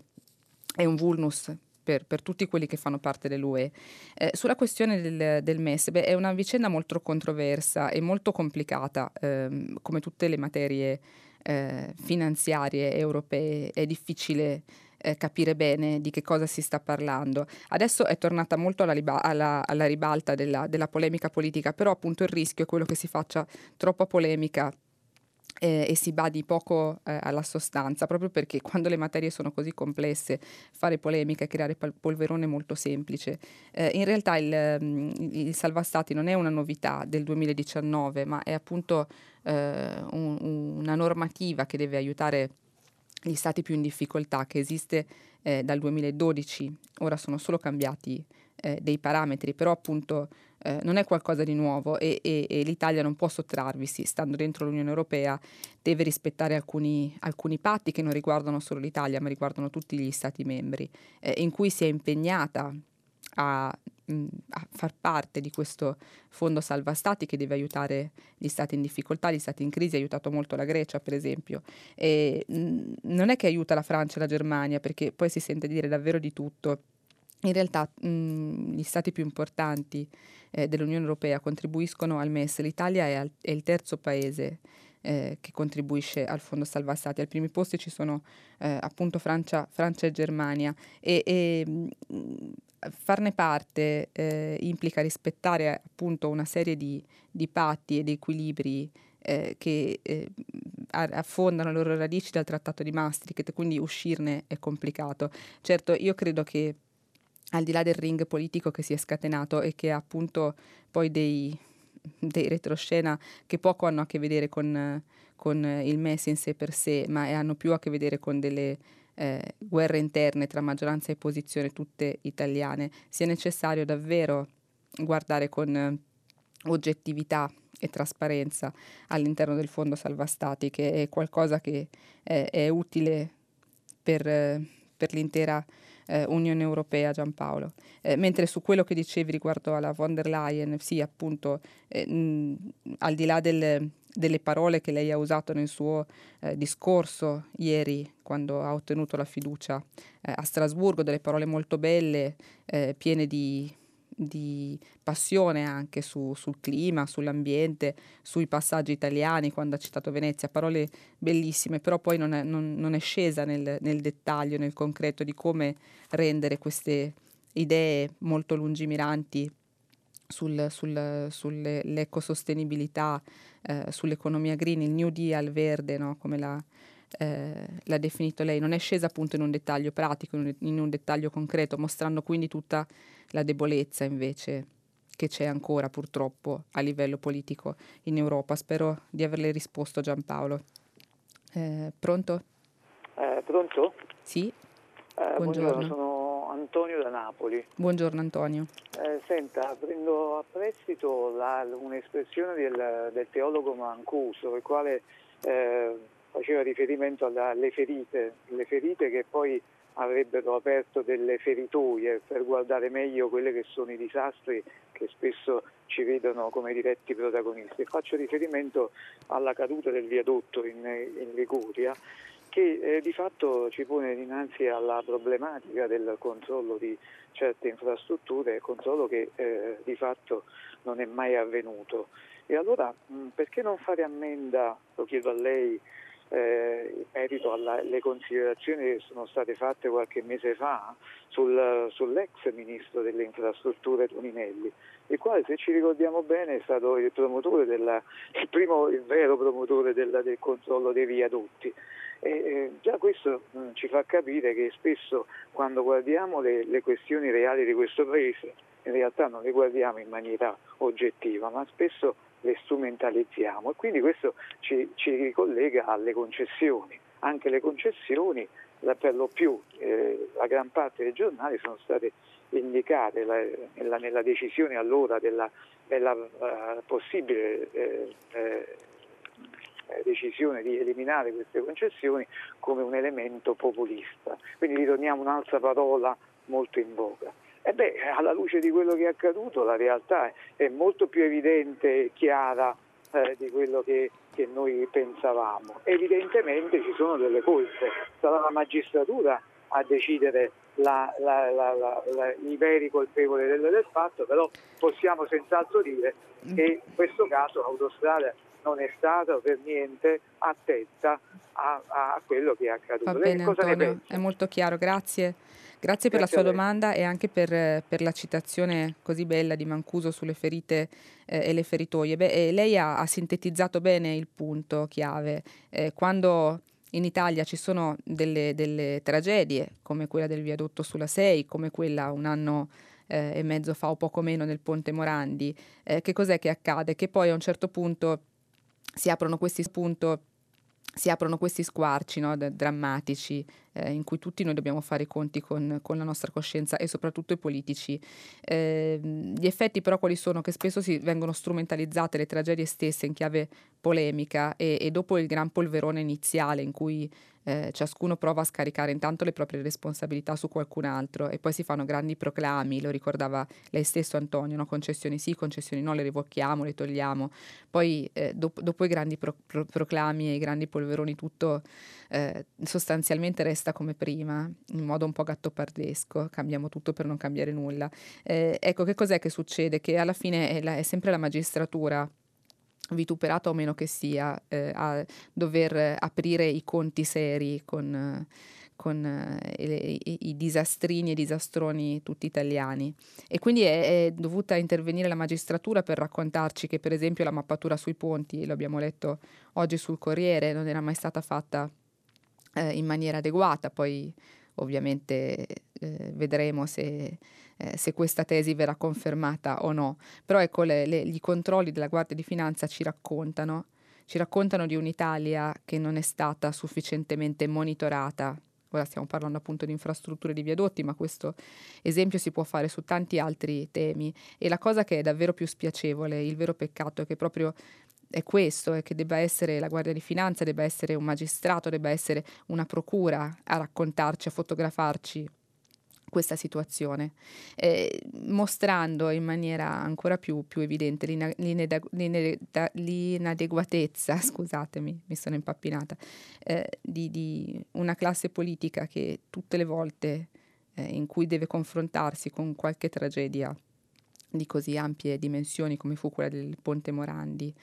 è un vulnus per, per, tutti quelli che fanno parte dell'UE. Eh, sulla questione del, del MES, beh, è una vicenda molto controversa e molto complicata, ehm, come tutte le materie eh, finanziarie europee, è difficile eh, capire bene di che cosa si sta parlando. Adesso è tornata molto alla, riba- alla, alla ribalta della, della polemica politica, però appunto il rischio è quello che si faccia troppa polemica eh, e si badi poco eh, alla sostanza, proprio perché quando le materie sono così complesse, fare polemica e creare pal- polverone è molto semplice. Eh, in realtà il, mm, il, Salva Stati non è una novità del 2019, ma è appunto eh, un, una normativa che deve aiutare gli stati più in difficoltà, che esiste eh, dal 2012, ora sono solo cambiati eh, dei parametri, però appunto eh, non è qualcosa di nuovo e, e, e, l'Italia non può sottrarvisi, stando dentro l'Unione Europea, deve rispettare alcuni, alcuni patti che non riguardano solo l'Italia, ma riguardano tutti gli Stati membri, eh, in cui si è impegnata a, mh, a, far parte di questo fondo salva stati che deve aiutare gli stati in difficoltà, gli stati in crisi, ha aiutato molto la Grecia per esempio. E, mh, non è che aiuta la Francia e la Germania perché poi si sente dire davvero di tutto in realtà mh, gli stati più importanti eh, dell'Unione Europea contribuiscono al MES, l'Italia è, al, è il terzo paese eh, che contribuisce al Fondo Salva Stati. Al primi posti ci sono eh, appunto Francia, Francia, e Germania e, e mh, farne parte eh, implica rispettare appunto una serie di, di patti e di equilibri eh, che eh, affondano le loro radici dal Trattato di Maastricht, quindi uscirne è complicato. Certo, io credo che al di là del ring politico che si è scatenato e che ha appunto poi dei, dei retroscena che poco hanno a che vedere con, con il MES in sé per sé, ma hanno più a che vedere con delle eh, guerre interne tra maggioranza e opposizione, tutte italiane, sia necessario davvero guardare con oggettività e trasparenza all'interno del Fondo Salva Stati, che è qualcosa che eh, è utile per per l'intera eh, Unione Europea, Giampaolo. Eh, mentre su quello che dicevi riguardo alla von der Leyen, sì, appunto, eh, mh, al di là del, delle parole che lei ha usato nel suo eh, discorso ieri, quando ha ottenuto la fiducia eh, a Strasburgo, delle parole molto belle, eh, piene di di passione anche su, sul clima, sull'ambiente, sui passaggi italiani, quando ha citato Venezia, parole bellissime, però poi non è, non, non è scesa nel, nel, dettaglio, nel concreto di come rendere queste idee molto lungimiranti sul, sul, sull'ecosostenibilità, eh, sull'economia green, il New Deal verde, no? come l'ha, eh, l'ha definito lei, non è scesa appunto in un dettaglio pratico, in un, in un dettaglio concreto, mostrando quindi tutta la debolezza invece che c'è ancora purtroppo a livello politico in Europa. Spero di averle risposto Giampaolo. Eh, pronto? Eh, pronto? Sì. Eh, buongiorno. buongiorno. sono Antonio da Napoli. Buongiorno Antonio. Eh, senta, prendo a prestito la, un'espressione del, del, teologo Mancuso, il quale eh, faceva riferimento alle ferite, le ferite che poi avrebbero aperto delle feritoie per guardare meglio quelli che sono i disastri che spesso ci vedono come diretti protagonisti. Faccio riferimento alla caduta del viadotto in, in Liguria che eh, di fatto ci pone dinanzi alla problematica del controllo di certe infrastrutture, controllo che eh, di fatto non è mai avvenuto. E allora mh, perché non fare ammenda, lo chiedo a lei, eh, in merito alle considerazioni che sono state fatte qualche mese fa sul, sull'ex ministro delle infrastrutture Toninelli, il quale se ci ricordiamo bene è stato il della, il primo, il vero promotore della, del controllo dei viadotti. E, eh, già questo mh, mm, ci fa capire che spesso quando guardiamo le, le questioni reali di questo Paese in realtà non le guardiamo in maniera oggettiva, ma spesso le strumentalizziamo e quindi questo ci, ci ricollega alle concessioni. Anche le concessioni, la, per lo più eh, la gran parte dei giornali sono state indicate la, nella, nella, decisione allora della, della uh, possibile eh, eh, decisione di eliminare queste concessioni come un elemento populista. Quindi ritorniamo un'altra parola molto in voga. E beh, alla luce di quello che è accaduto la realtà è molto più evidente e chiara eh, di quello che, che, noi pensavamo. Evidentemente ci sono delle colpe, sarà la magistratura a decidere la, la, la, i veri colpevoli del, del fatto, però possiamo senz'altro dire che in questo caso l'autostrada non è stata per niente attenta a, a quello che è accaduto. Va bene, Antonio, è molto chiaro, grazie. Grazie per Grazie la sua domanda e anche per, per, la citazione così bella di Mancuso sulle ferite eh, e le feritoie. Beh, eh, lei ha, ha, sintetizzato bene il punto chiave. Eh, quando in Italia ci sono delle, delle, tragedie, come quella del viadotto sulla 6, come quella un anno eh, e mezzo fa o poco meno nel Ponte Morandi, eh, che cos'è che accade? Che poi a un certo punto si aprono questi spunti si aprono questi squarci no, drammatici eh, in cui tutti noi dobbiamo fare i conti con, con la nostra coscienza e soprattutto i politici. Eh, gli effetti però quali sono? Che spesso si vengono strumentalizzate le tragedie stesse in chiave polemica e, e dopo il gran polverone iniziale in cui eh, ciascuno prova a scaricare intanto le proprie responsabilità su qualcun altro e poi si fanno grandi proclami, lo ricordava lei stesso Antonio, no? concessioni sì, concessioni no, le rivochiamo, le togliamo, poi eh, dopo, dopo, i grandi pro, pro, proclami e i grandi polveroni tutto eh, sostanzialmente resta come prima, in modo un po' gattopardesco, cambiamo tutto per non cambiare nulla. Eh, ecco, che cos'è che succede? Che alla fine è, la, è sempre la magistratura vituperata o meno che sia, eh, a dover aprire i conti seri con, con eh, i, i, disastrini e disastroni tutti italiani. E quindi è, è, dovuta intervenire la magistratura per raccontarci che per esempio la mappatura sui ponti, lo abbiamo letto oggi sul Corriere, non era mai stata fatta eh, in maniera adeguata, poi ovviamente eh, vedremo se eh, se questa tesi verrà confermata o no. Però ecco, le, le, i controlli della Guardia di Finanza ci raccontano, ci raccontano di un'Italia che non è stata sufficientemente monitorata. Ora stiamo parlando appunto di infrastrutture di viadotti, ma questo esempio si può fare su tanti altri temi. E la cosa che è davvero più spiacevole, il vero peccato, è che proprio è questo, è che debba essere la Guardia di Finanza, debba essere un magistrato, debba essere una procura a raccontarci, a fotografarci questa situazione, eh, mostrando in maniera ancora più, più evidente l'inadeguatezza, scusatemi, mi sono impappinata, eh, di, di, una classe politica che tutte le volte eh, in cui deve confrontarsi con qualche tragedia di così ampie dimensioni come fu quella del Ponte Morandi,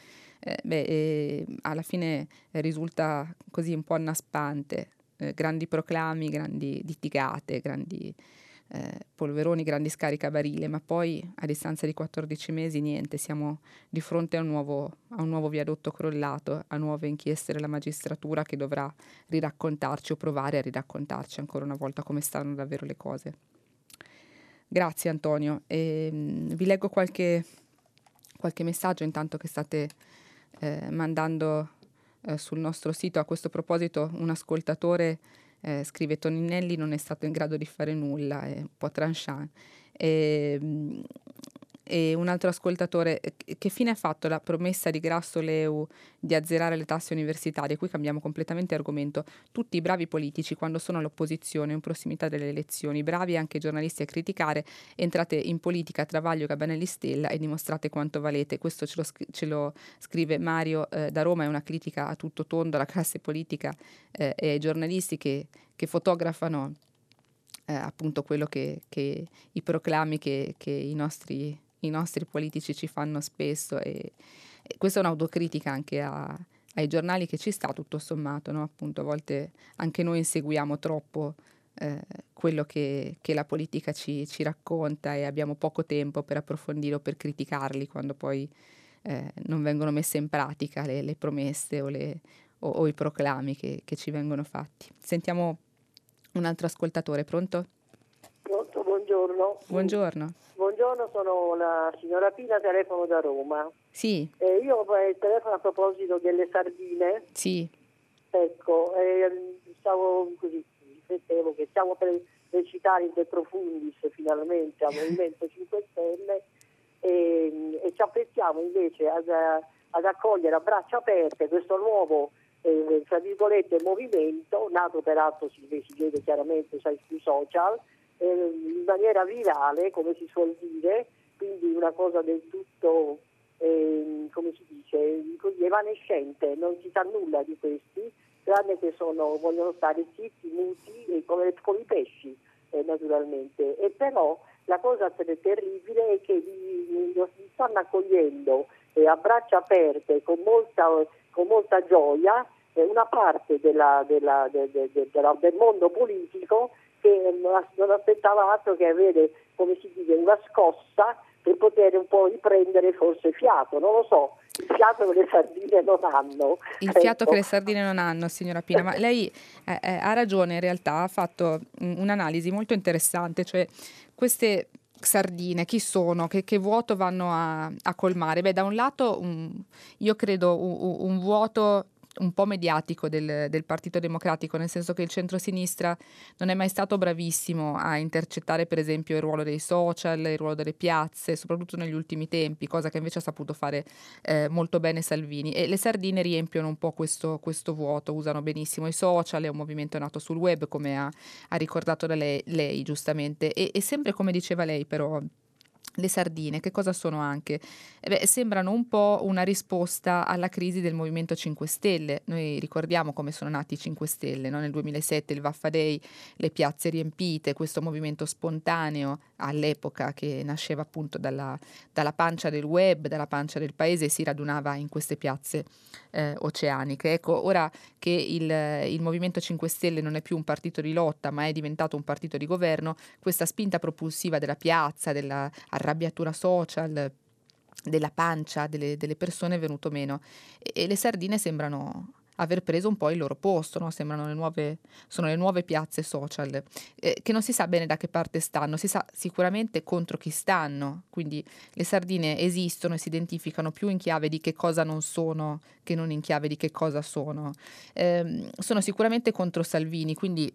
eh, beh, alla fine risulta così un po' annaspante eh, grandi proclami, grandi litigate, grandi eh, polveroni, grandi scaricabarile, ma poi a distanza di 14 mesi niente, siamo di fronte a un, nuovo, a un nuovo viadotto crollato, a nuove inchieste della magistratura che dovrà riraccontarci o provare a riraccontarci ancora una volta come stanno davvero le cose. Grazie Antonio. E, mh, mm, vi leggo qualche, qualche, messaggio intanto che state eh, mandando eh, sul nostro sito. A questo proposito un ascoltatore eh, scrive Toninelli non è stato in grado di fare nulla, è un po' tranchant. E, ehm, e un altro ascoltatore, eh, che fine ha fatto la promessa di Grasso Leu di azzerare le tasse universitarie? Qui cambiamo completamente argomento. Tutti i bravi politici, quando sono all'opposizione in prossimità delle elezioni, bravi anche giornalisti a criticare, entrate in politica, Travaglio, Gabanelli, Stella e dimostrate quanto valete. Questo ce lo, ce lo scrive Mario eh, da Roma, è una critica a tutto tondo alla classe politica eh, e ai giornalisti che, che fotografano eh, appunto quello che, che, i proclami che, che i nostri i nostri politici ci fanno spesso e, e questa è un'autocritica anche a, ai giornali che ci sta tutto sommato, no? appunto a volte anche noi inseguiamo troppo eh, quello che, che, la politica ci, ci, racconta e abbiamo poco tempo per approfondire o per criticarli quando poi eh, non vengono messe in pratica le, le promesse o, le, o, o, i proclami che, che ci vengono fatti. Sentiamo un altro ascoltatore, pronto? Buongiorno. Buongiorno. Buongiorno, sono la signora Pina, telefono da Roma. Sì. Eh, io eh, telefono a proposito delle sardine. Sì. Ecco, eh, stavo così, riflettevo che stiamo per recitare in De Profundis finalmente al Movimento 5 Stelle e, e ci affrettiamo invece ad, ad, accogliere a braccia aperte questo nuovo eh, tra virgolette movimento nato peraltro si, si vede chiaramente sui social eh, in maniera virale, come si suol dire, quindi una cosa del tutto, eh, come si dice, così evanescente, non si sa nulla di questi, tranne che sono, vogliono stare zitti, muti, come, come i pesci eh, naturalmente. E però la cosa terribile è che li, li stanno accogliendo eh, a braccia aperte, con molta, con molta gioia, eh, una parte della, della, de, de, de, del mondo politico che non aspettava altro che avere, come si dice, una scossa per poter un po' riprendere forse fiato, non lo so, il fiato che le sardine non hanno. Il ecco. fiato che le sardine non hanno, signora Pina, ma lei eh, eh, ha ragione, in realtà ha fatto un'analisi molto interessante, cioè queste sardine, chi sono, che, che vuoto vanno a, a, colmare? Beh, da un lato un, io credo un, un vuoto un po' mediatico del, del, Partito Democratico, nel senso che il centrosinistra non è mai stato bravissimo a intercettare per esempio il ruolo dei social, il ruolo delle piazze, soprattutto negli ultimi tempi, cosa che invece ha saputo fare eh, molto bene Salvini. E le sardine riempiono un po' questo, questo, vuoto, usano benissimo i social, è un movimento nato sul web, come ha, ha ricordato da lei, lei giustamente. E, e sempre come diceva lei però le sardine, che cosa sono anche? Eh beh, sembrano un po' una risposta alla crisi del Movimento 5 Stelle. Noi ricordiamo come sono nati i 5 Stelle, no? nel 2007 il Vaffa Day, le piazze riempite, questo movimento spontaneo all'epoca che nasceva appunto dalla, dalla pancia del web, dalla pancia del paese e si radunava in queste piazze eh, oceaniche. Ecco, ora che il, il Movimento 5 Stelle non è più un partito di lotta ma è diventato un partito di governo, questa spinta propulsiva della piazza, della arrabbiatura social, della pancia delle, delle persone è venuto meno e, e le sardine sembrano aver preso un po' il loro posto, no? sembrano le nuove, sono le nuove piazze social, eh, che non si sa bene da che parte stanno, si sa sicuramente contro chi stanno, quindi le sardine esistono e si identificano più in chiave di che cosa non sono che non in chiave di che cosa sono. Eh, sono sicuramente contro Salvini, quindi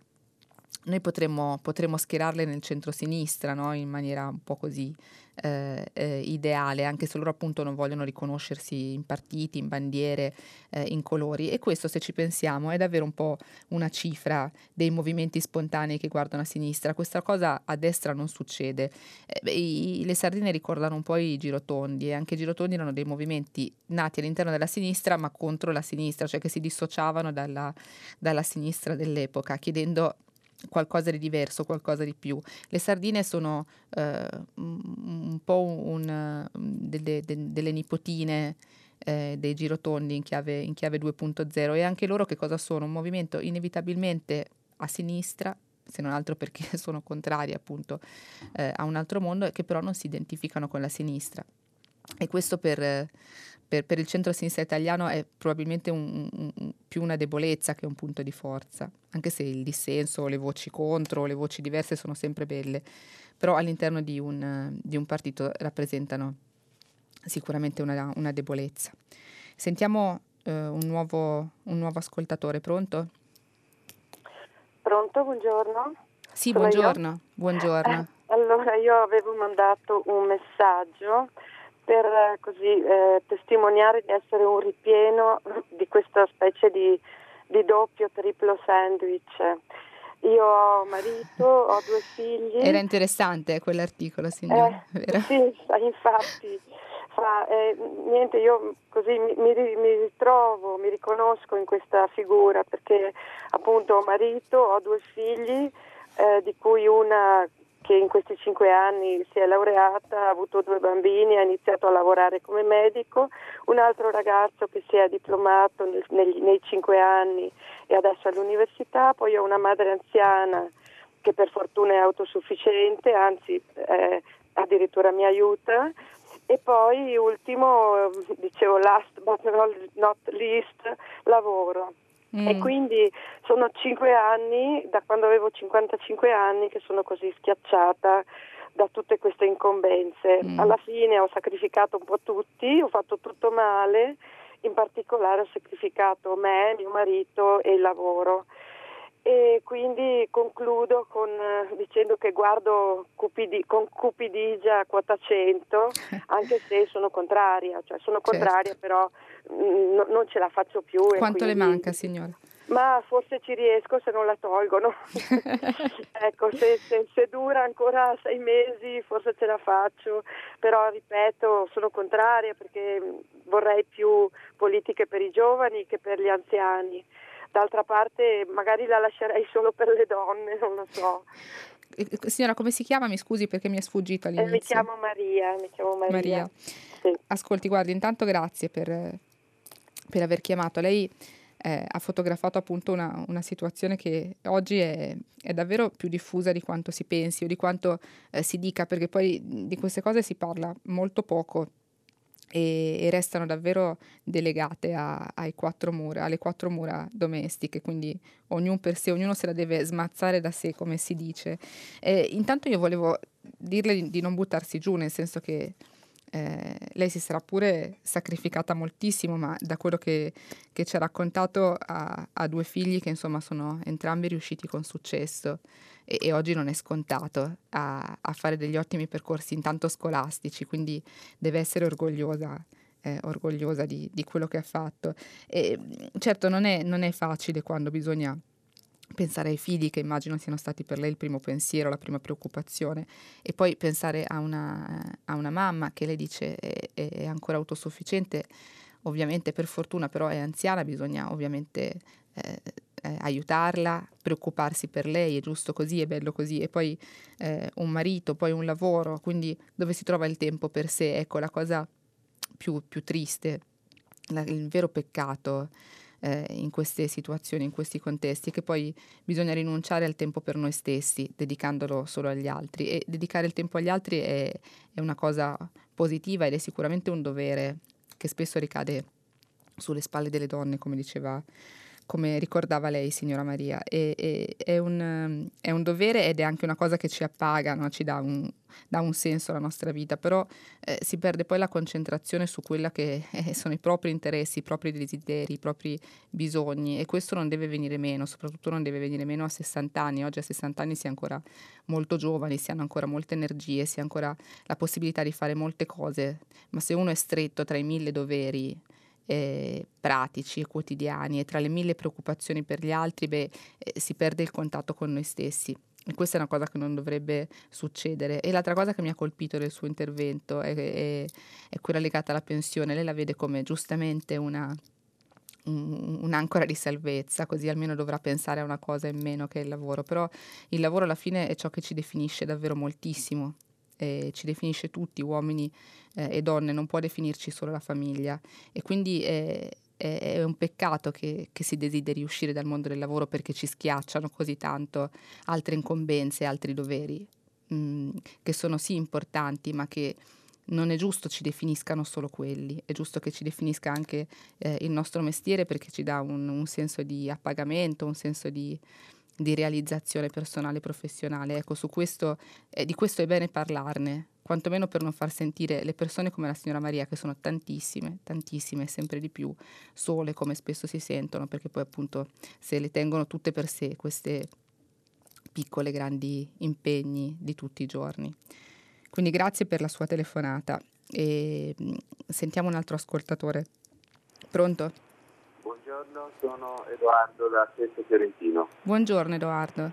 noi potremmo, potremmo schierarle nel centro-sinistra no? in maniera un po' così eh, eh, ideale, anche se loro appunto non vogliono riconoscersi in partiti, in bandiere, eh, in colori. E questo, se ci pensiamo, è davvero un po' una cifra dei movimenti spontanei che guardano a sinistra. Questa cosa a destra non succede. Eh, I, le sardine ricordano un po' i girotondi e anche i girotondi erano dei movimenti nati all'interno della sinistra ma contro la sinistra, cioè che si dissociavano dalla, dalla sinistra dell'epoca, chiedendo qualcosa di diverso, qualcosa di più. Le sardine sono eh, un po' un, delle, de, delle, nipotine eh, dei girotondi in chiave, in chiave 2.0 e anche loro che cosa sono? Un movimento inevitabilmente a sinistra, se non altro perché sono contrari appunto eh, a un altro mondo che però non si identificano con la sinistra. E questo per, per, per il centro-sinistra italiano è probabilmente un, un, più una debolezza che un punto di forza, anche se il dissenso, le voci contro, le voci diverse sono sempre belle, però all'interno di un, di un partito rappresentano sicuramente una, una debolezza. Sentiamo eh, un, nuovo, un nuovo ascoltatore, pronto? Pronto, buongiorno. Sì, buongiorno. buongiorno. Eh, allora, io avevo mandato un messaggio per eh, così eh, testimoniare di essere un ripieno di questa specie di, di doppio, triplo sandwich. Io ho marito, ho due figli. Era interessante quell'articolo, signora. Eh, sì, infatti. Fa, eh, niente, io così mi, mi, mi, ritrovo, mi riconosco in questa figura perché appunto ho marito, ho due figli, eh, di cui una che in questi cinque anni si è laureata, ha avuto due bambini, ha iniziato a lavorare come medico, un altro ragazzo che si è diplomato nel, nei, nei cinque anni e adesso all'università, poi ho una madre anziana che per fortuna è autosufficiente, anzi eh, addirittura mi aiuta. E poi ultimo, dicevo last but not least, lavoro. Mm. E quindi sono cinque anni, da quando avevo 55 anni, che sono così schiacciata da tutte queste incombenze. Mm. Alla fine ho sacrificato un po' tutti, ho fatto tutto male, in particolare ho sacrificato me, mio marito e il lavoro. E quindi concludo con, dicendo che guardo cupidi, con cupidigia quota 100, anche se sono contraria, cioè sono contraria certo. però no, non ce la faccio più. Quanto quindi... le manca, signora? Ma forse ci riesco se non la tolgono. ecco, se, se, se, dura ancora sei mesi forse ce la faccio, però ripeto, sono contraria perché vorrei più politiche per i giovani che per gli anziani. D'altra parte magari la lascerei solo per le donne, non lo so. Eh, signora, come si chiama? Mi scusi perché mi è sfuggito all'inizio. Eh, mi chiamo Maria. Mi chiamo Maria. Maria. Sì. Ascolti, guardi, intanto grazie per, per aver chiamato. Lei eh, ha fotografato appunto una, una situazione che oggi è, è, davvero più diffusa di quanto si pensi o di quanto eh, si dica, perché poi di queste cose si parla molto poco e, e restano davvero delegate a, quattro mura, alle quattro mura domestiche, quindi ognuno per sé, ognuno se la deve smazzare da sé, come si dice. E intanto io volevo dirle di, di non buttarsi giù, nel senso che eh, lei si sarà pure sacrificata moltissimo, ma da quello che, che ci ha raccontato ha, due figli che insomma sono entrambi riusciti con successo e, e oggi non è scontato a, a, fare degli ottimi percorsi intanto scolastici, quindi deve essere orgogliosa. Eh, orgogliosa di, di, quello che ha fatto. E, certo non è, non è facile quando bisogna pensare ai figli che immagino siano stati per lei il primo pensiero, la prima preoccupazione e poi pensare a una, a una mamma che lei dice è, è, ancora autosufficiente, ovviamente per fortuna però è anziana, bisogna ovviamente eh, eh, aiutarla, preoccuparsi per lei, è giusto così, è bello così e poi eh, un marito, poi un lavoro, quindi dove si trova il tempo per sé, ecco la cosa più, più triste, la, il vero peccato eh, in queste situazioni, in questi contesti, che poi bisogna rinunciare al tempo per noi stessi, dedicandolo solo agli altri. E dedicare il tempo agli altri è, è una cosa positiva ed è sicuramente un dovere che spesso ricade sulle spalle delle donne, come diceva come ricordava lei, signora Maria. E, e, è, un, è, un, dovere ed è anche una cosa che ci appaga, no? ci dà un, dà un, senso alla nostra vita, però eh, si perde poi la concentrazione su quella che eh, sono i propri interessi, i propri desideri, i propri bisogni e questo non deve venire meno, soprattutto non deve venire meno a 60 anni. Oggi a 60 anni si è ancora molto giovani, si hanno ancora molte energie, si ha ancora la possibilità di fare molte cose, ma se uno è stretto tra i mille doveri, eh, pratici e quotidiani e tra le mille preoccupazioni per gli altri, beh, eh, si perde il contatto con noi stessi. E questa è una cosa che non dovrebbe succedere. E l'altra cosa che mi ha colpito nel suo intervento è, è, è quella legata alla pensione. Lei la vede come giustamente una, un'ancora di salvezza, così almeno dovrà pensare a una cosa in meno che il lavoro. Però il lavoro alla fine è ciò che ci definisce davvero moltissimo eh, ci definisce tutti, uomini eh, e donne, non può definirci solo la famiglia. E quindi è, è un peccato che, che, si desideri uscire dal mondo del lavoro perché ci schiacciano così tanto altre incombenze, altri doveri, mh, mm, che sono sì importanti, ma che non è giusto ci definiscano solo quelli, è giusto che ci definisca anche eh, il nostro mestiere perché ci dà un, un senso di appagamento, un senso di, di realizzazione personale e professionale. Ecco, su questo, eh, di questo è bene parlarne, quantomeno per non far sentire le persone come la signora Maria, che sono tantissime, tantissime, sempre di più, sole come spesso si sentono, perché poi appunto se le tengono tutte per sé queste piccole, grandi impegni di tutti i giorni. Quindi grazie per la sua telefonata e mm, sentiamo un altro ascoltatore. Pronto? Buongiorno, sono Edoardo da Sesto Fiorentino. Buongiorno Edoardo.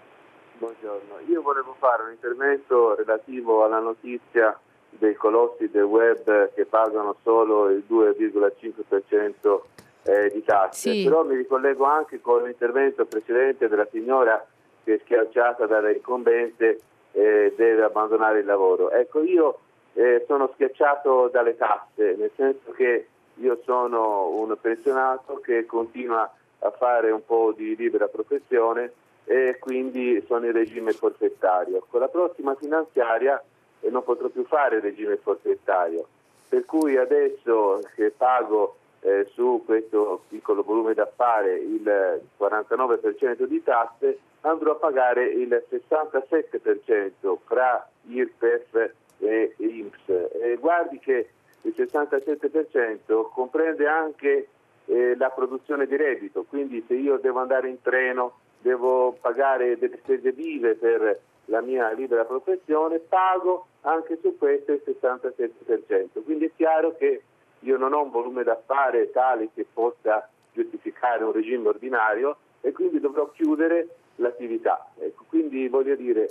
Buongiorno, io volevo fare un intervento relativo alla notizia dei colossi del web che pagano solo il 2,5% eh, di tasse, sì. però mi ricollego anche con l'intervento precedente della signora che schiacciata dalle incombenze eh, deve abbandonare il lavoro. Ecco, io eh, sono schiacciato dalle tasse, nel senso che io sono un pensionato che continua a fare un po' di libera professione e quindi sono in regime forfettario. Con la prossima finanziaria eh, non potrò più fare regime forfettario, per cui adesso che pago eh, su questo piccolo volume d'affare il 49% di tasse andrò a pagare il 67% fra IRPEF e INPS. E guardi che 67% comprende anche eh, la produzione di reddito, quindi se io devo andare in treno, devo pagare delle spese vive per la mia libera professione, pago anche su questo il 67%. Quindi è chiaro che io non ho un volume d'affare tale che possa giustificare un regime ordinario e quindi dovrò chiudere l'attività. Ecco, quindi voglio dire,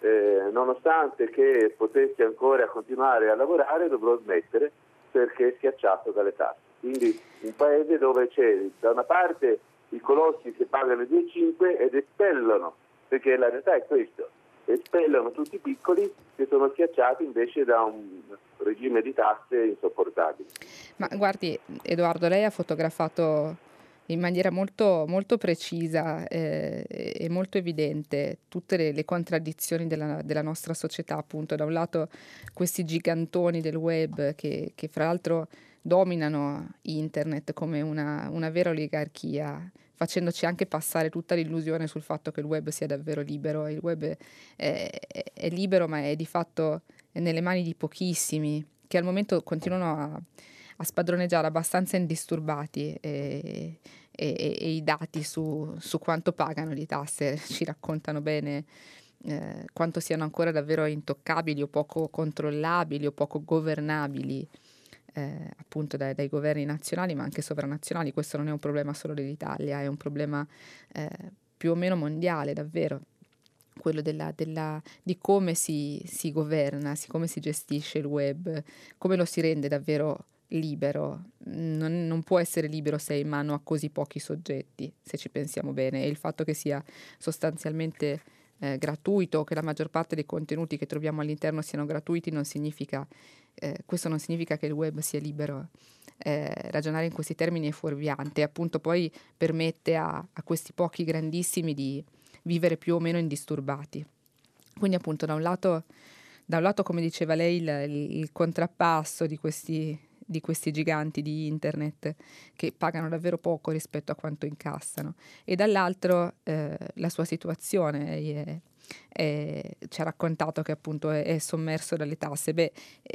eh, nonostante che potessi ancora continuare a lavorare, dovrò smettere perché è schiacciato dalle tasse. Quindi un paese dove c'è da una parte i colossi che pagano il 2,5 ed espellono, perché la realtà è questo, espellono tutti i piccoli che sono schiacciati invece da un regime di tasse insopportabile. Ma guardi Edoardo, lei ha fotografato in maniera molto, molto precisa eh, e molto evidente tutte le, le contraddizioni della, della, nostra società, appunto da un lato questi gigantoni del web che, che fra l'altro dominano internet come una, una vera oligarchia, facendoci anche passare tutta l'illusione sul fatto che il web sia davvero libero. Il web è, è, è libero ma è di fatto nelle mani di pochissimi che al momento continuano a a spadroneggiare abbastanza indisturbati e, e, e i dati su, su, quanto pagano di tasse ci raccontano bene eh, quanto siano ancora davvero intoccabili o poco controllabili o poco governabili eh, appunto dai, dai, governi nazionali ma anche sovranazionali. Questo non è un problema solo dell'Italia, è un problema eh, più o meno mondiale davvero quello della, della, di come si, si governa, si, come si gestisce il web, come lo si rende davvero libero, non, non, può essere libero se è in mano a così pochi soggetti, se ci pensiamo bene, e il fatto che sia sostanzialmente eh, gratuito, che la maggior parte dei contenuti che troviamo all'interno siano gratuiti, non significa, eh, questo non significa che il web sia libero. Eh, ragionare in questi termini è fuorviante, appunto poi permette a, a questi pochi grandissimi di vivere più o meno indisturbati. Quindi appunto da un lato, da un lato come diceva lei, il, il contrappasso di questi di questi giganti di internet che pagano davvero poco rispetto a quanto incassano e dall'altro eh, la sua situazione è, è, ci ha raccontato che appunto è, è, sommerso dalle tasse. Beh,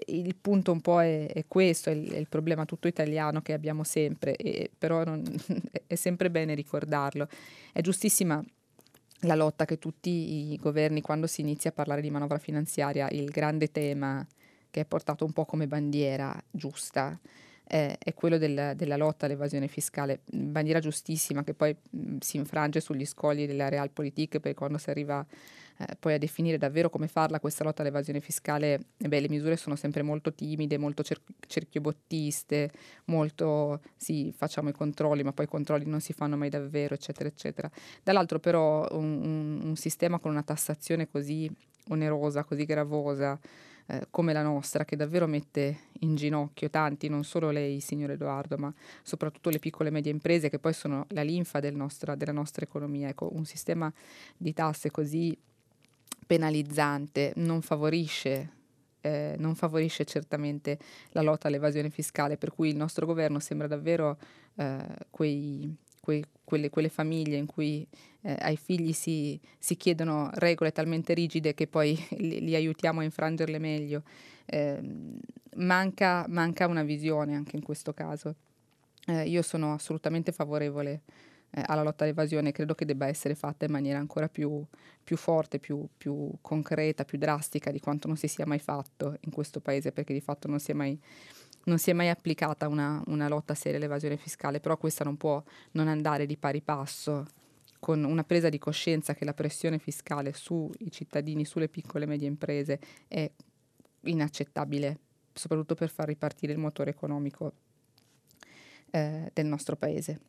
il punto un po' è, questo, è il, il, problema tutto italiano che abbiamo sempre, e, però non, è sempre bene ricordarlo. È giustissima la lotta che tutti i governi, quando si inizia a parlare di manovra finanziaria, il grande tema che è portato un po' come bandiera giusta eh, è quello del, della lotta all'evasione fiscale, bandiera giustissima che poi mh, si infrange sugli scogli della realpolitik perché quando si arriva eh, poi a definire davvero come farla questa lotta all'evasione fiscale, eh beh, le misure sono sempre molto timide, molto cer- cerchiobottiste, molto sì, facciamo i controlli, ma poi i controlli non si fanno mai davvero, eccetera, eccetera. Dall'altro però un, un, un sistema con una tassazione così onerosa, così gravosa, eh, come la nostra, che davvero mette in ginocchio tanti, non solo lei, signor Edoardo, ma soprattutto le piccole e medie imprese, che poi sono la linfa del nostra, della nostra economia. Ecco, un sistema di tasse così penalizzante non favorisce eh, non favorisce certamente la lotta all'evasione fiscale, per cui il nostro governo sembra davvero eh, quei, quei, quelle, quelle, famiglie in cui eh, ai figli si, si, chiedono regole talmente rigide che poi li, li aiutiamo a infrangerle meglio. Ehm, manca, manca, una visione anche in questo caso. Eh, io sono assolutamente favorevole eh, alla lotta all'evasione credo che debba essere fatta in maniera ancora più, più forte, più, più, concreta, più drastica di quanto non si sia mai fatto in questo paese, perché di fatto non si è mai, non si è mai applicata una, una lotta seria all'evasione fiscale, però questa non può non andare di pari passo con una presa di coscienza che la pressione fiscale sui cittadini, sulle piccole e medie imprese è inaccettabile, soprattutto per far ripartire il motore economico eh, del nostro paese.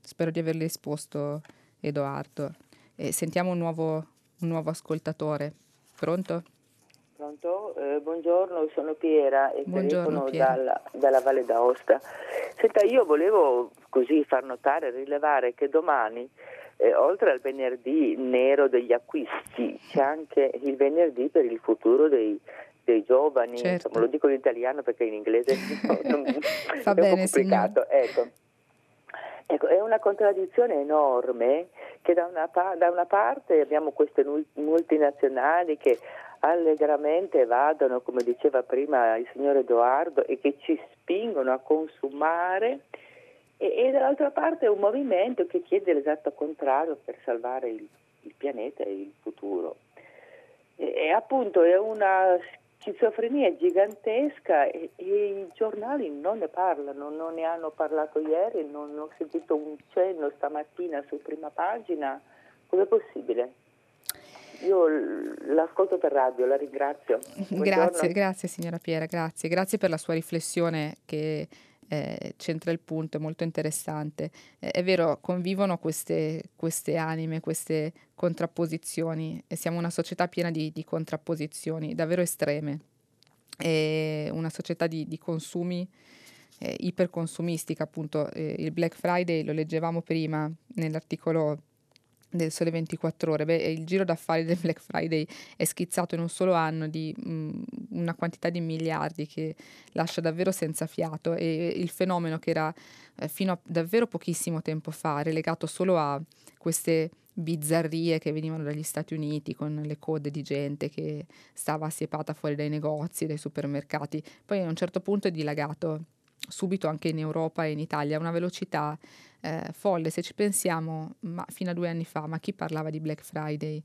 Spero di averle risposto, Edoardo. E sentiamo un nuovo, un nuovo ascoltatore. Pronto? Pronto? Eh, buongiorno, sono Piera e buongiorno, Piera. Dalla, dalla, Valle d'Aosta. Senta, io volevo così far notare, rilevare che domani, eh, oltre al venerdì nero degli acquisti, c'è anche il venerdì per il futuro dei, dei giovani, certo. Insomma, lo dico in italiano perché in inglese non, Fa è bene, un po' complicato. Ecco. Ecco, è una contraddizione enorme che da una, da una parte abbiamo queste multinazionali che allegramente vadano, come diceva prima il signor Edoardo, e che ci spingono a consumare, e, e dall'altra parte un movimento che chiede l'esatto contrario per salvare il, il pianeta e il futuro. E, e appunto è una schizofrenia gigantesca e, e, i giornali non ne parlano, non ne hanno parlato ieri, non ho sentito un cenno stamattina su prima pagina. Com'è possibile? Io l'ascolto per radio, la ringrazio. Grazie, grazie signora Piera, grazie. Grazie per la sua riflessione che eh, centra il punto, è molto interessante. Eh, è vero, convivono queste, queste, anime, queste contrapposizioni e siamo una società piena di, di contrapposizioni davvero estreme. È una società di, di consumi eh, iperconsumistica, appunto. Eh, il Black Friday lo leggevamo prima nell'articolo del Sole 24 Ore. Beh, il giro d'affari del Black Friday è schizzato in un solo anno di mh, una quantità di miliardi che lascia davvero senza fiato e il fenomeno che era eh, fino a davvero pochissimo tempo fa relegato solo a queste bizzarrie che venivano dagli Stati Uniti con le code di gente che stava assiepata fuori dai negozi, dai supermercati, poi a un certo punto è dilagato subito anche in Europa e in Italia a una velocità eh, folle, se ci pensiamo, ma fino a due anni fa, ma chi parlava di Black Friday?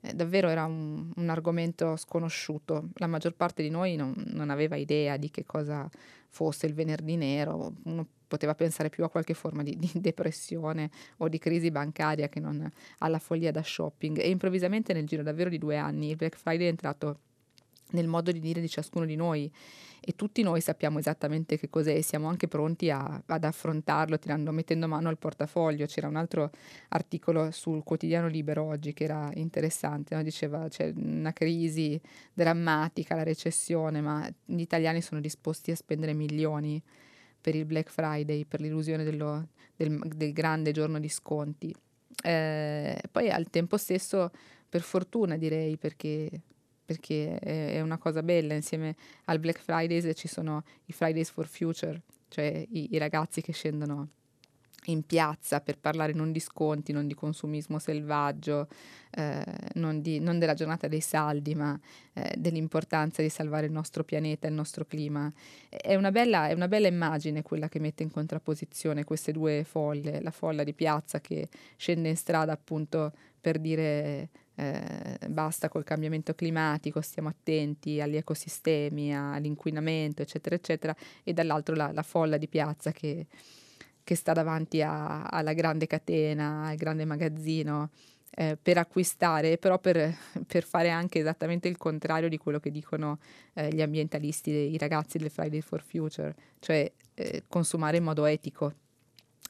Eh, davvero era un, un, argomento sconosciuto, la maggior parte di noi non, non, aveva idea di che cosa fosse il venerdì nero, uno poteva pensare più a qualche forma di, di depressione o di crisi bancaria che non alla follia da shopping. E improvvisamente nel giro davvero di due anni il Black Friday è entrato nel modo di dire di ciascuno di noi e tutti noi sappiamo esattamente che cos'è e siamo anche pronti a, ad affrontarlo tirando, mettendo mano al portafoglio. C'era un altro articolo sul quotidiano Libero oggi che era interessante, no? diceva c'è una crisi drammatica, la recessione, ma gli italiani sono disposti a spendere milioni per il Black Friday, per l'illusione dello, del, del, grande giorno di sconti. Eh, poi al tempo stesso, per fortuna direi, perché perché è, è, una cosa bella, insieme al Black Fridays ci sono i Fridays for Future, cioè i, i ragazzi che scendono in piazza per parlare non di sconti, non di consumismo selvaggio, eh, non, di, non, della giornata dei saldi, ma eh, dell'importanza di salvare il nostro pianeta, il nostro clima. È una, bella, è una bella immagine quella che mette in contrapposizione queste due folle, la folla di piazza che scende in strada appunto per dire eh, basta col cambiamento climatico, stiamo attenti agli ecosistemi, all'inquinamento, eccetera, eccetera, e dall'altro la, la folla di piazza che che sta davanti a, alla grande catena, al grande magazzino, eh, per acquistare, però per, per, fare anche esattamente il contrario di quello che dicono eh, gli ambientalisti, i ragazzi del Friday for Future, cioè eh, consumare in modo etico.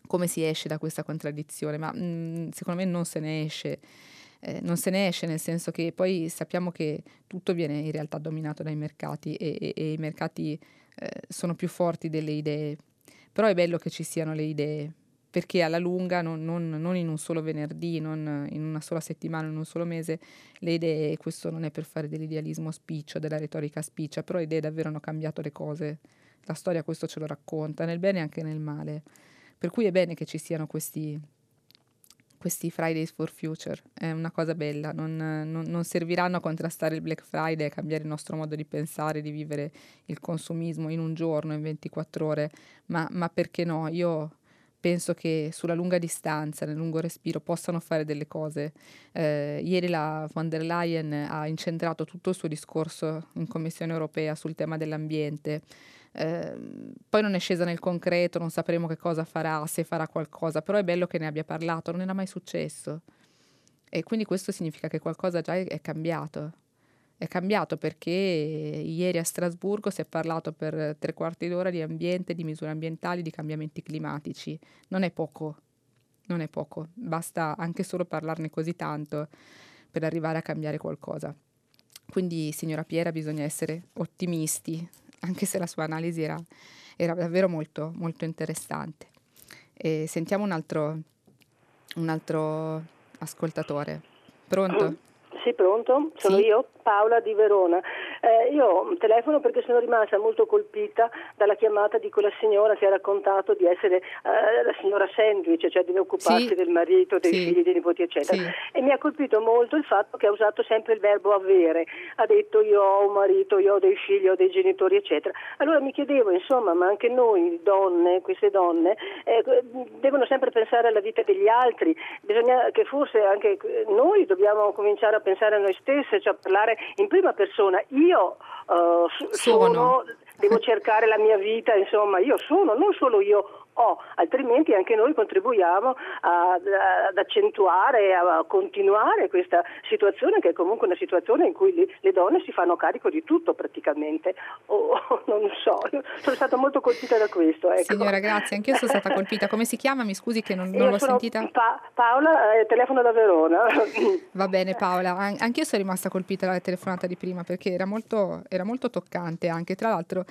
Come si esce da questa contraddizione? Ma mh, mm, secondo me non se ne esce. Eh, non se ne esce nel senso che poi sappiamo che tutto viene in realtà dominato dai mercati e, e, e i mercati eh, sono più forti delle idee però è bello che ci siano le idee, perché alla lunga, non, non, non, in un solo venerdì, non in una sola settimana, in un solo mese, le idee, questo non è per fare dell'idealismo spiccio, della retorica spiccia, però le idee davvero hanno cambiato le cose. La storia questo ce lo racconta, nel bene e anche nel male. Per cui è bene che ci siano questi, questi Fridays for Future, è una cosa bella, non, non, non, serviranno a contrastare il Black Friday, a cambiare il nostro modo di pensare, di vivere il consumismo in un giorno, in 24 ore, ma, ma perché no? Io penso che sulla lunga distanza, nel lungo respiro, possano fare delle cose. Eh, ieri la von der Leyen ha incentrato tutto il suo discorso in Commissione europea sul tema dell'ambiente. Ehm, poi non è scesa nel concreto, non sapremo che cosa farà, se farà qualcosa, però è bello che ne abbia parlato, non era mai successo. E quindi questo significa che qualcosa già è, è cambiato. È cambiato perché ieri a Strasburgo si è parlato per tre quarti d'ora di ambiente, di misure ambientali, di cambiamenti climatici. Non è poco, non è poco, basta anche solo parlarne così tanto per arrivare a cambiare qualcosa. Quindi, signora Piera, bisogna essere ottimisti, anche se la sua analisi era, era davvero molto, molto interessante. E sentiamo un altro, un altro ascoltatore. Pronto? Sì, pronto? Sono sì? io, Paola di Verona. Eh, io telefono perché sono rimasta molto colpita dalla chiamata di quella signora che ha raccontato di essere eh, la signora sandwich, cioè deve occuparsi sì. del marito, dei sì. figli, dei nipoti, eccetera. Sì. E mi ha colpito molto il fatto che ha usato sempre il verbo avere. Ha detto io ho un marito, io ho dei figli, ho dei genitori, eccetera. Allora mi chiedevo, insomma, ma anche noi donne, queste donne, eh, devono sempre pensare alla vita degli altri. Bisogna che forse anche noi dobbiamo cominciare a pensare a noi stesse, cioè a parlare in prima persona. Io io uh, sono. sono, devo cercare la mia vita, insomma, io sono, non solo io ho, altrimenti anche noi contribuiamo a, ad accentuare, a continuare questa situazione che è comunque una situazione in cui le, le donne si fanno carico di tutto praticamente. O, oh, non so, sono stata molto colpita da questo. Ecco. Signora, grazie, anch'io sono stata colpita. Come si chiama? Mi scusi che non, non l'ho sentita. Pa- Paola, eh, telefono da Verona. Va bene Paola, An- anch'io sono rimasta colpita dalla telefonata di prima perché era molto, era molto toccante anche. Tra l'altro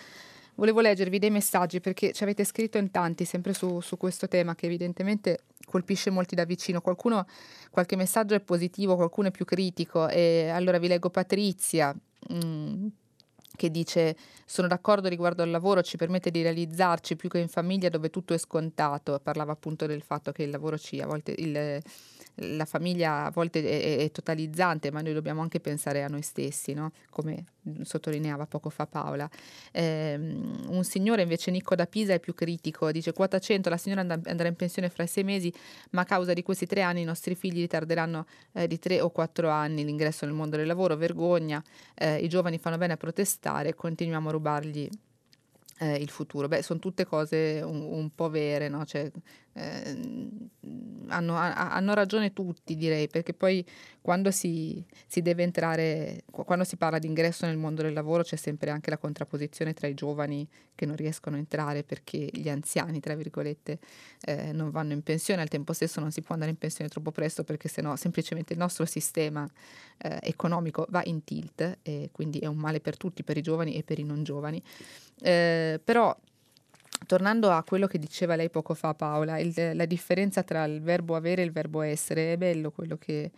Volevo leggervi dei messaggi perché ci avete scritto in tanti sempre su, su, questo tema che evidentemente colpisce molti da vicino. Qualcuno, qualche messaggio è positivo, qualcuno è più critico. E allora vi leggo Patrizia. Mm, che dice sono d'accordo riguardo al lavoro, ci permette di realizzarci più che in famiglia dove tutto è scontato, parlava appunto del fatto che il lavoro ci a volte il, la famiglia a volte è, è, totalizzante, ma noi dobbiamo anche pensare a noi stessi, no? come sottolineava poco fa Paola. Eh, un signore invece, Nicco da Pisa, è più critico, dice quota 100, la signora andrà in pensione fra sei mesi, ma a causa di questi tre anni i nostri figli ritarderanno eh, di tre o quattro anni l'ingresso nel mondo del lavoro, vergogna, eh, i giovani fanno bene a protestare, continuiamo a rubargli eh, il futuro. Beh, sono tutte cose un, un po' vere, no? Cioè, eh, hanno, hanno, ragione tutti, direi, perché poi quando si, si, deve entrare, quando si parla di ingresso nel mondo del lavoro c'è sempre anche la contrapposizione tra i giovani che non riescono a entrare perché gli anziani, tra virgolette, eh, non vanno in pensione, al tempo stesso non si può andare in pensione troppo presto perché sennò semplicemente il nostro sistema eh, economico va in tilt e quindi è un male per tutti, per i giovani e per i non giovani. Eh, però tornando a quello che diceva lei poco fa Paola, il, la differenza tra il verbo avere e il verbo essere, è bello quello che,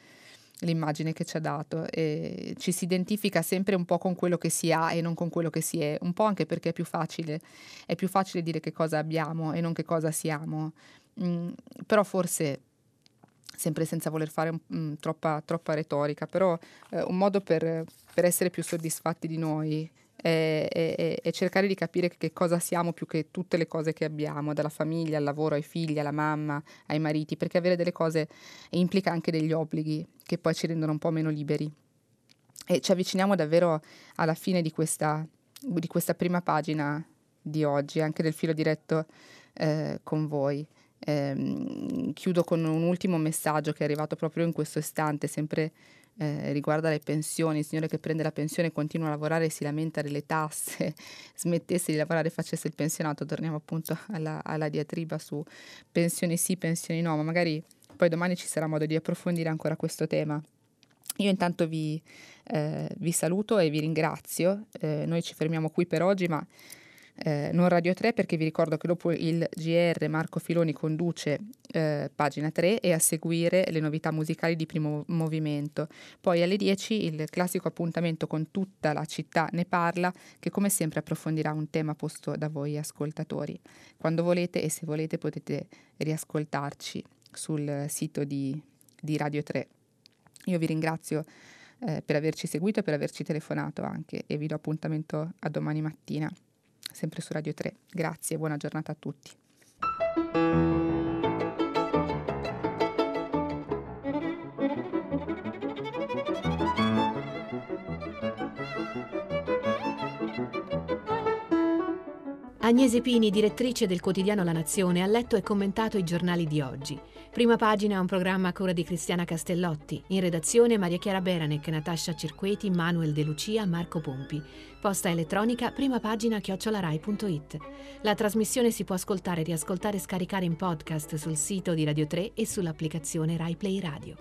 l'immagine che ci ha dato e ci si identifica sempre un po' con quello che si ha e non con quello che si è, un po' anche perché è più facile, è più facile dire che cosa abbiamo e non che cosa siamo, mm, però forse sempre senza voler fare mm, troppa, troppa, retorica, però eh, un modo per, per essere più soddisfatti di noi e, e, e, cercare di capire che cosa siamo più che tutte le cose che abbiamo, dalla famiglia al lavoro, ai figli, alla mamma, ai mariti, perché avere delle cose implica anche degli obblighi che poi ci rendono un po' meno liberi. E ci avviciniamo davvero alla fine di questa, di questa prima pagina di oggi, anche del filo diretto eh, con voi. Eh, chiudo con un ultimo messaggio che è arrivato proprio in questo istante, sempre eh, riguarda le pensioni, il signore che prende la pensione continua a lavorare e si lamenta delle tasse, smettesse di lavorare e facesse il pensionato, torniamo appunto alla, alla diatriba su pensioni sì, pensioni no, ma magari poi domani ci sarà modo di approfondire ancora questo tema. Io intanto vi, eh, vi saluto e vi ringrazio, eh, noi ci fermiamo qui per oggi, ma eh, non Radio 3 perché vi ricordo che dopo il GR Marco Filoni conduce eh, pagina 3 e a seguire le novità musicali di primo movimento. Poi alle 10 il classico appuntamento con tutta la città ne parla che come sempre approfondirà un tema posto da voi ascoltatori. Quando volete e se volete potete riascoltarci sul sito di, di Radio 3. Io vi ringrazio eh, per averci seguito e per averci telefonato anche e vi do appuntamento a domani mattina sempre su Radio 3. Grazie e buona giornata a tutti. Agnese Pini, direttrice del quotidiano La Nazione, ha letto e commentato i giornali di oggi. Prima pagina un programma a cura di Cristiana Castellotti. In redazione Maria Chiara Beranec, Natascia Cirqueti, Manuel De Lucia, Marco Pompi. Posta elettronica prima pagina chiocciolarai.it. La trasmissione si può ascoltare, riascoltare e scaricare in podcast sul sito di Radio 3 e sull'applicazione Rai Play Radio.